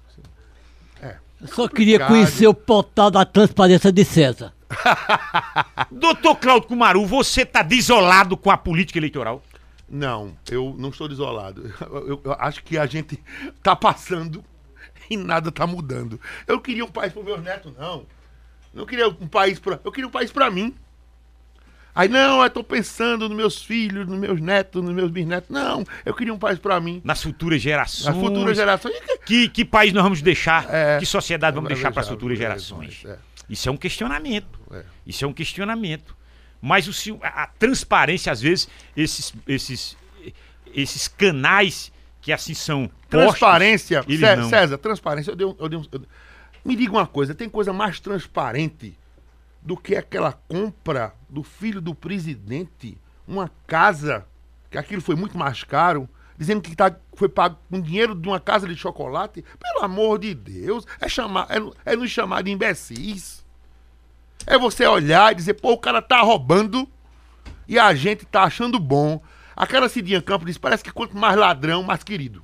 Eu só queria Complicado. conhecer o portal da transparência de César. Doutor Claudio Cumaru, você tá desolado com a política eleitoral? Não, eu não estou desolado. Eu, eu- eu acho que a gente tá passando e nada tá mudando. Eu queria um país para meus netos, não. Não queria um país para. Eu queria um país para mim. Aí, não, eu tô pensando nos meus filhos, nos meus netos, nos meus bisnetos. Não, eu queria um país para mim. Nas futuras gerações. As futuras gerações. Que, que país nós vamos deixar? É. que sociedade vamos deixar para as futuras gerações? é. Isso é um questionamento. É. Isso é um questionamento. Mas o, a, a transparência, às vezes, esses, esses, esses canais que assim são postos, Transparência, eles Cé- não. César, transparência. Eu dei um- eu dei um- eu- Me diga uma coisa: tem coisa mais transparente do que aquela compra do filho do presidente, uma casa, que aquilo foi muito mais caro, dizendo que tá, foi pago com dinheiro de uma casa de chocolate? Pelo amor de Deus, é, chamar, é, é nos chamar de imbecis. É você olhar e dizer, pô, o cara tá roubando e a gente tá achando bom. Aquela Cidinha Campos disse: parece que quanto mais ladrão, mais querido.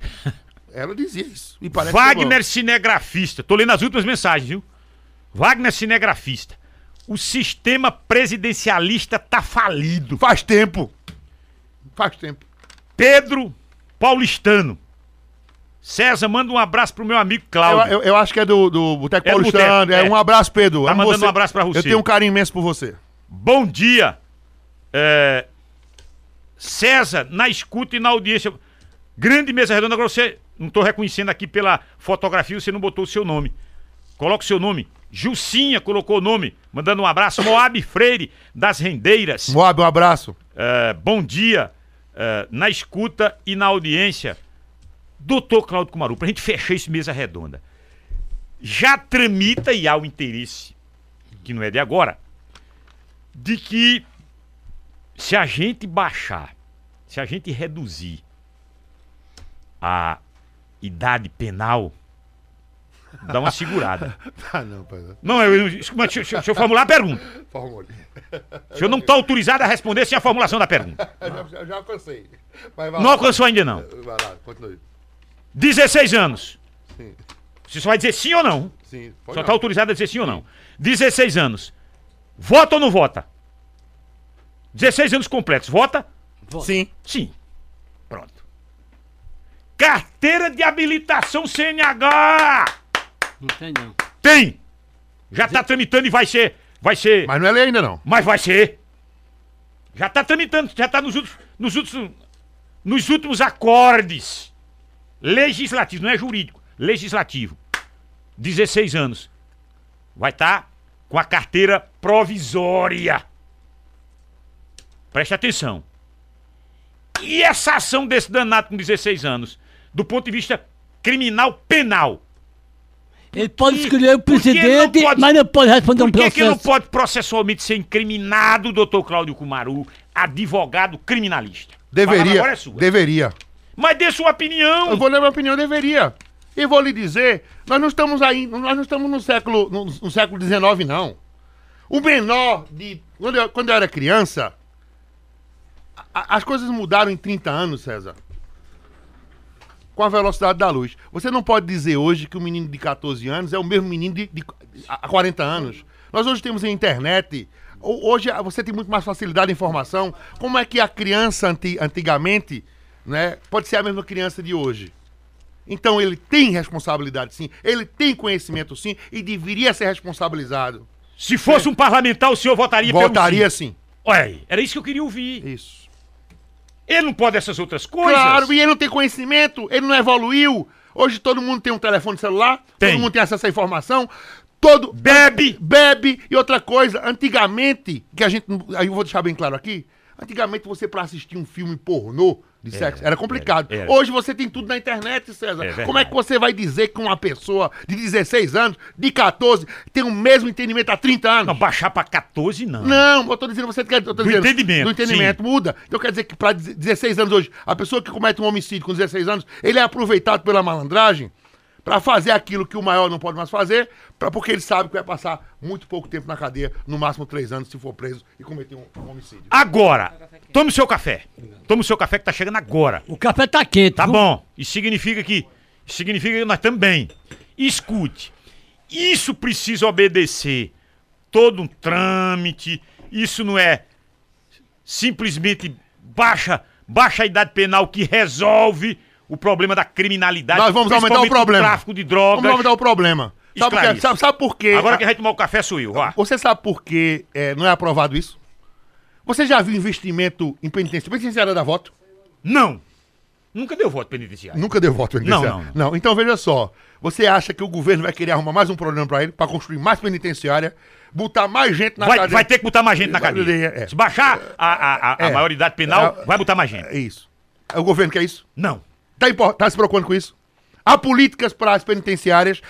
Ela dizia isso. Wagner cinegrafista. Tô lendo as últimas mensagens, viu? Wagner cinegrafista. O sistema presidencialista tá falido. Faz tempo. Faz tempo. Pedro Paulistano. César, manda um abraço pro meu amigo Eu, Cláudio. eu- eu acho que é do, do Boteco É Paulistano. Boteco, É, é. um abraço, Pedro. Tá Amo mandando um abraço pra você. Eu tenho um carinho imenso por você. Bom dia. É, César, na escuta e na audiência. Grande mesa redonda. Agora você, não tô reconhecendo aqui pela fotografia, você não botou o seu nome. Coloca o seu nome. Jucinha colocou o nome, mandando um abraço. Moab Freire, das Rendeiras. Moab, um abraço. É, bom dia. é, na escuta e na audiência. Doutor Cláudio Cumaru, pra gente fechar esse mesa redonda. Já tramita e há o interesse, que não é de agora, de que se a gente baixar, se a gente reduzir a idade penal, dá uma segurada. Ah, não, pai. Não, eu, eu, mas deixa, deixa- eu formular a pergunta. Formule. O senhor não está autorizado a responder sem a formulação da pergunta. Eu já, já alcancei. Não alcançou ainda não. Vai lá, continue. 16 anos. Sim, Você só vai dizer sim ou não. sim. Só está autorizado a dizer sim ou não. 16 anos. Vota ou não vota? 16 anos completos. Vota? Sim. Sim. Carteira de habilitação CNH! Não tem não. Tem! Já está tramitando e vai ser. Vai ser. Mas não é lei ainda, não. Mas vai ser. Já está tramitando, já está nos últimos, nos últimos, nos últimos acordes. Legislativo, não é jurídico, legislativo. 16 anos. Vai estar com a carteira provisória. Preste atenção. E essa ação desse danado com 16 anos, do ponto de vista criminal penal? Ele pode escolher o que não presidente, pode- mas não pode responder um Por que, não processo. pode processualmente ser incriminado, doutor Cláudio Cumaru, advogado criminalista? A palavra Deveria. Agora é sua. Deveria. Mas dê sua opinião. Eu vou dar minha opinião, deveria. E vou lhe dizer, nós não estamos aí, nós não estamos no século, no, no século XIX, não. O menor de. Quando eu, quando eu era criança, a- as coisas mudaram em 30 anos, César. Com a velocidade da luz. Você não pode dizer hoje que o menino de 14 anos é o mesmo menino de, de há 40 anos. Nós hoje temos a internet. ho- Hoje ah, você tem muito mais facilidade de informação. Como é que a criança anti- antigamente né, pode ser a mesma criança de hoje? Então ele tem responsabilidade sim, ele tem conhecimento sim e deveria ser responsabilizado. Se fosse um parlamentar, o senhor votaria Votaria pelo sim. sim. Olha aí, era isso que eu queria ouvir. Isso. Ele não pode essas outras coisas. Claro, e ele não tem conhecimento, ele não evoluiu. Hoje todo mundo tem um telefone celular, Tem. todo mundo tem acesso à informação, todo Bebe. bebe e outra coisa, antigamente, que a gente, aí eu vou deixar bem claro aqui, antigamente você para assistir um filme pornô de sexo era complicado. era. Hoje você tem tudo na internet, César. É. Como é que você vai dizer que uma pessoa de 16 anos, de 14, tem o mesmo entendimento há 30 anos? Não, baixar pra 14 não. Não, eu tô dizendo, você quer. Do dizendo, entendimento, Do entendimento, muda. Então quer dizer que para 16 anos hoje, a pessoa que comete um homicídio com 16 anos, ele é aproveitado pela malandragem para fazer aquilo que o maior não pode mais fazer, pra, porque ele sabe que vai passar muito pouco tempo na cadeia, no máximo 3 anos, se for preso e cometer um, um homicídio. Agora, tome o seu café. Tome o seu café que tá chegando agora. O café tá quente. Tá viu? bom. Isso significa que. Significa que nós estamos bem. Escute. Isso precisa obedecer todo um trâmite. Isso não é simplesmente baixa, baixa a idade penal que resolve o problema da criminalidade. Nós vamos aumentar o problema. tráfico de drogas. Vamos aumentar o problema. Sabe por, quê? Esclareça. sabe, sabe por quê? Agora A- quem vai tomar o café sou eu. Vá. Você sabe por que é, não é aprovado isso? Você já viu investimento em penitência? Penitenciária da voto? Não. Nunca deu voto penitenciário. Nunca deu voto penitenciário. Não, não, não. então veja só. Você acha que o governo vai querer arrumar mais um problema pra ele, pra construir mais penitenciária, botar mais gente na Vai, cadeia? vai ter que botar mais gente na cadeia. é. Se baixar a, a, a, a É. maioridade penal, É. vai botar mais gente. É isso. O governo quer isso? Não. Tá, impor- tá se preocupando com isso? Há políticas para as penitenciárias.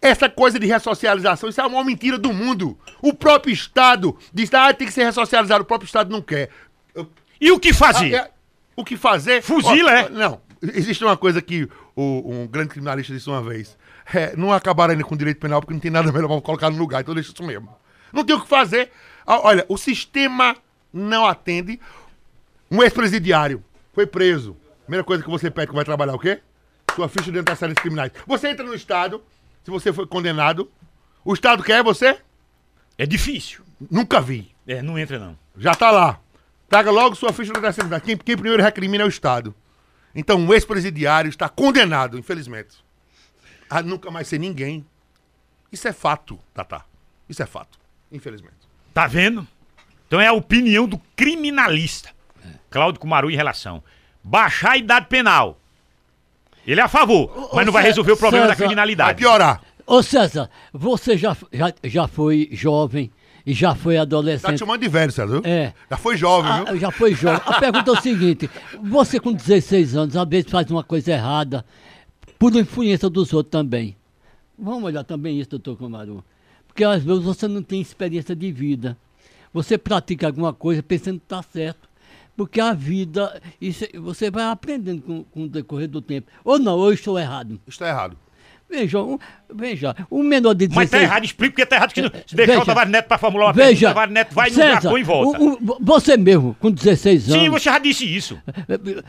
Essa coisa de ressocialização, isso é a maior mentira do mundo. O próprio Estado diz, ah, tem que ser ressocializado. O próprio Estado não quer. Eu- E o que fazer? Ah, é- o que fazer? Fuzila, é? Não. Existe uma coisa que o- um grande criminalista disse uma vez. É, não acabaram ainda com direito penal porque não tem nada melhor pra colocar no lugar. Então deixa isso mesmo. Não tem o que fazer. Olha, o sistema não atende. Um ex-presidiário foi preso. Primeira coisa que você pede que vai trabalhar o quê? Sua ficha de antecedentes criminais. Você entra no Estado, se você foi condenado, o Estado quer você? É difícil. Nunca vi. É, não entra não. Já tá lá. Traga logo sua ficha de antecedentes. Quem, quem primeiro recrimina é o Estado. Então, um ex-presidiário está condenado, infelizmente, a nunca mais ser ninguém. Isso é fato, Tatá. Isso é fato, infelizmente. Tá vendo? Então é a opinião do criminalista. Cláudio Cumaru em relação. Baixar a idade penal. Ele é a favor, mas não vai resolver o problema da César, Vai criminalidade. piorar. Ô César, você já, já, já foi jovem e já foi Tá te adolescente. chamando de velho, César. viu? É. Já foi jovem, Ah, viu? já foi jovem. A pergunta é o seguinte: você com 16 anos, às vezes faz uma coisa errada, por influência dos outros também. Vamos olhar também isso, doutor Comaru. Porque às vezes você não tem experiência de vida. Você pratica alguma coisa pensando que está certo. Porque a vida, isso, você vai aprendendo com, com o decorrer do tempo. Ou não, ou eu estou errado. Está errado. Veja, um, veja, um menor de 16 Mas tá errado, explica porque tá errado. Que não, se deixar Veja. o Tavares Neto pra formular uma Veja, pergunta, o Tavares Neto vai no César, Japão e volta. um- um- você mesmo, com 16 anos. Sim, você já disse isso.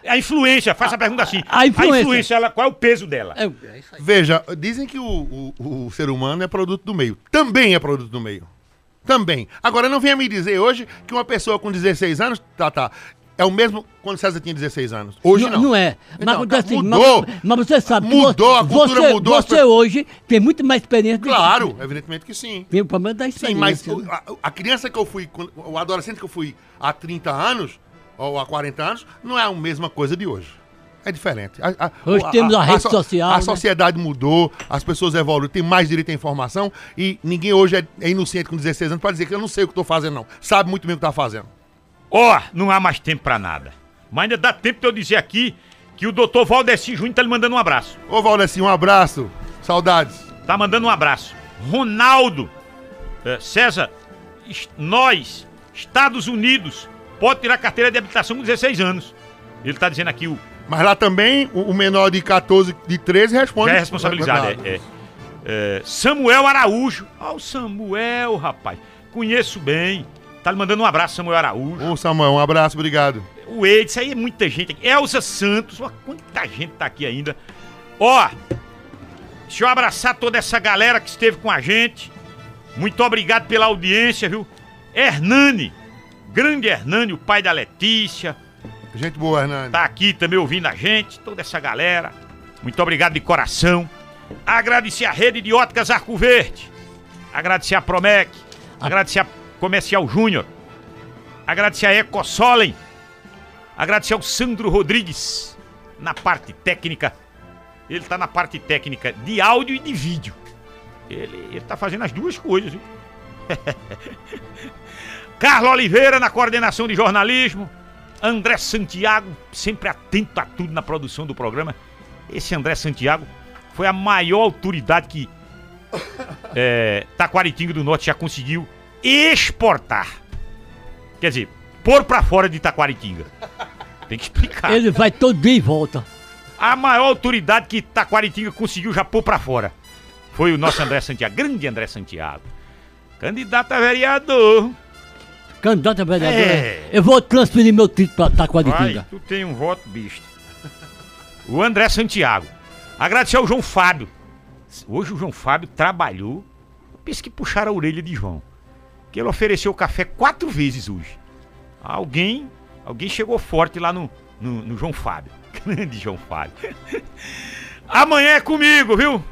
A influência, faça a pergunta assim. a influência. ela, qual é o peso dela? É, é isso aí. Veja, dizem que o, o, o ser humano é produto do meio. Também é produto do meio. Também. Agora, não venha me dizer hoje que uma pessoa com 16 anos, tá, tá, é o mesmo quando César tinha 16 anos. Hoje não. Não é. Mas, Então, acontece tá, assim, mudou. Mas, mas você sabe Mudou, vo- a cultura você, mudou, Você hoje tem muito mais experiência. do que- Claro, evidentemente que sim. Tem o problema da Sim, experiência. mas o- a, a criança que eu fui, o adolescente que eu fui há 30 anos, ou há 40 anos, não é a mesma coisa de hoje. É diferente. A- a- Hoje temos a rede so- social, A né? sociedade mudou, as pessoas evoluem, tem mais direito à informação e ninguém hoje é, é inocente com 16 anos para dizer que eu não sei o que estou fazendo, não. Sabe muito bem o que está fazendo. Ó, não há mais tempo pra nada. Mas ainda dá tempo de eu dizer aqui que o doutor Valdeci Júnior tá lhe mandando um abraço. Ô, Valdeci, um abraço. Saudades. Tá mandando um abraço. Ronaldo, eh, César, nós, Estados Unidos, pode tirar carteira de habilitação com 16 anos. Ele tá dizendo aqui o Mas lá também, o, menor de 14, de 13 responde. já é responsabilizado. É, é. É, Samuel Araújo. Ó, o Samuel, rapaz. Conheço bem. Tá lhe mandando um abraço, Samuel Araújo. Ô, Samuel, um abraço, obrigado. O Ed, isso aí é muita gente aqui. Elza Santos, ó, quanta gente tá aqui ainda. Ó, deixa eu abraçar toda essa galera que esteve com a gente. Muito obrigado pela audiência, viu? Hernani, grande Hernani, o pai da Letícia, Gente boa, Hernani. tá aqui também ouvindo a gente, toda essa galera. Muito obrigado de coração. Agradecer a rede de óticas Arco Verde. Agradecer a Promec. Agradecer a Comercial Júnior. Agradecer a Ecosolen. Agradecer ao Sandro Rodrigues na parte técnica. Ele tá na parte técnica de áudio e de vídeo. Ele, ele tá fazendo as duas coisas, viu? Carlos Oliveira na coordenação de jornalismo. André Santiago, sempre atento a tudo na produção do programa. Esse André Santiago foi a maior autoridade que é, Taquaritinga do Norte já conseguiu exportar. Quer dizer, pôr pra fora de Taquaritinga. Tem que explicar. Ele vai todo dia e volta. A maior autoridade que Taquaritinga conseguiu já pôr pra fora foi o nosso André Santiago, grande André Santiago. Candidato a vereador. Candidato a vereador. É. Eu vou transferir meu título para Vai, Taquaritinga. tu tem um voto besta. O André Santiago. Agradecer ao João Fábio. Hoje o João Fábio trabalhou. Eu penso que puxaram a orelha de João. Que ele ofereceu café quatro vezes hoje. Alguém, alguém chegou forte lá no, no, no João Fábio. Grande João Fábio. Amanhã é comigo, viu?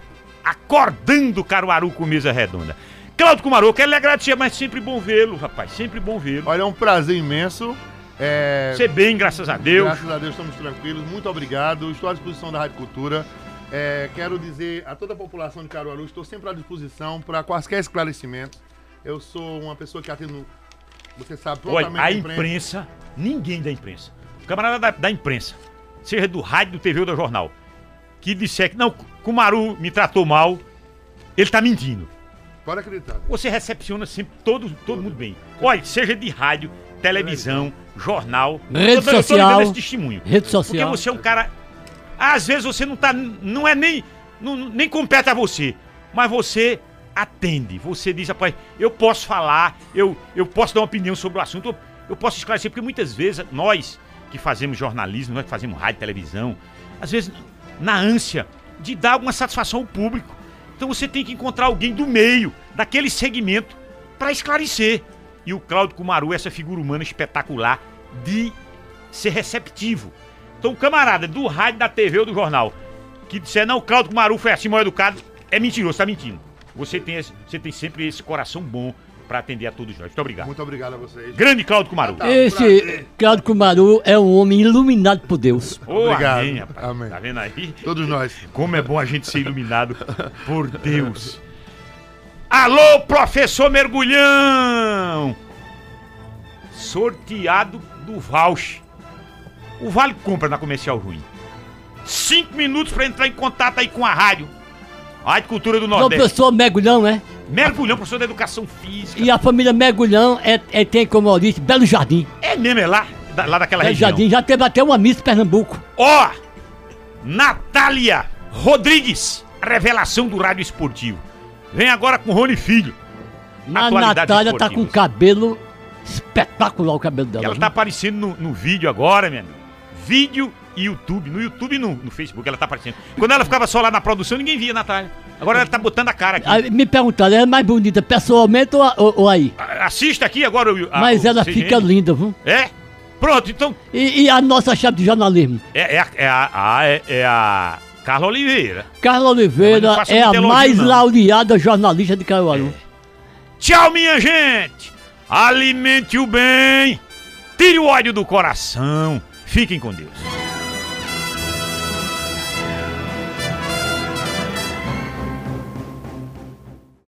Acordando Caruaru com mesa redonda. Claudio Cumaru, quero lhe agradecer, mas sempre bom vê-lo, rapaz. Sempre bom vê-lo. Olha, é um prazer imenso. É, Você bem, graças a Deus. Graças a Deus estamos tranquilos. Muito obrigado. Estou à disposição da Rádio Cultura. É, quero dizer a toda a população de Caruaru, estou sempre à disposição para quaisquer esclarecimentos. Eu sou uma pessoa que atendo, você sabe, Olha, a a imprensa, ninguém da imprensa, o camarada da, da imprensa, seja do rádio, do TV ou do jornal, que disser que não, Kumaru me tratou mal, ele tá mentindo. Pode acreditar. Você recepciona sempre todo, todo mundo bem. Olha, seja de rádio, televisão, jornal. Rede eu tô- eu tô social. dando esse testemunho. Rede Porque social. você é um cara. Às vezes você não tá. Não é nem. Não, nem compete a você. Mas você atende. Você diz, rapaz, eu posso falar, eu, eu posso dar uma opinião sobre o assunto, eu, posso esclarecer, porque muitas vezes nós que fazemos jornalismo, nós que fazemos rádio, televisão, às vezes na ânsia de dar alguma satisfação ao público. Então você tem que encontrar alguém do meio, daquele segmento, para esclarecer. E o Cláudio Kumaru é essa figura humana espetacular de ser receptivo. Então o camarada do rádio, da TV ou do jornal que disser, não, Cláudio Kumaru foi assim mal educado, é mentiroso, tá mentindo. Você tem, esse- você tem sempre esse coração bom para atender a todos nós. Muito obrigado. Muito obrigado a vocês. Grande Cláudio Kumaru. Tá, Esse. Claudio Kumaru é um homem iluminado por Deus. Ô, Obrigado. amém, rapaz. Amém. Tá vendo aí? Todos nós. Como é bom a gente ser iluminado por Deus. Alô, professor Mergulhão! Sorteado do voucher. O Vale compra na Comercial Ruim. Cinco minutos pra entrar em contato aí com a rádio. Rádio Cultura do O Nordeste. professor Mergulhão, é? Mergulhão, professor da Educação Física. E a família Mergulhão é, é- tem como origem Belo Jardim. É mesmo, é lá, da- lá daquela Belo região. Jardim já teve até uma Miss Pernambuco. Ó, Natália Rodrigues, revelação do rádio esportivo. Vem agora com Rony Filho. A Natália tá com esportivas. cabelo espetacular o cabelo dela. Ela viu? tá aparecendo no, no vídeo agora, meu amigo. Vídeo e YouTube. No YouTube e no, no Facebook ela tá aparecendo. Quando ela ficava só lá na produção, ninguém via a Natália. Agora ela tá botando a cara aqui. Aí me perguntaram, ela é mais bonita pessoalmente ou, ou- ou aí? A- Assista aqui agora o. a- Mas o ela CGN. fica linda, viu? É? Pronto, então. E, e a nossa chave de jornalismo? É, é, a, é, a, é, é a Carla Oliveira. Carla Oliveira é a elogio, mais não. laureada jornalista de Caruaru. Tchau, minha gente! Alimente o bem! Tire o ódio do coração! Fiquem com Deus.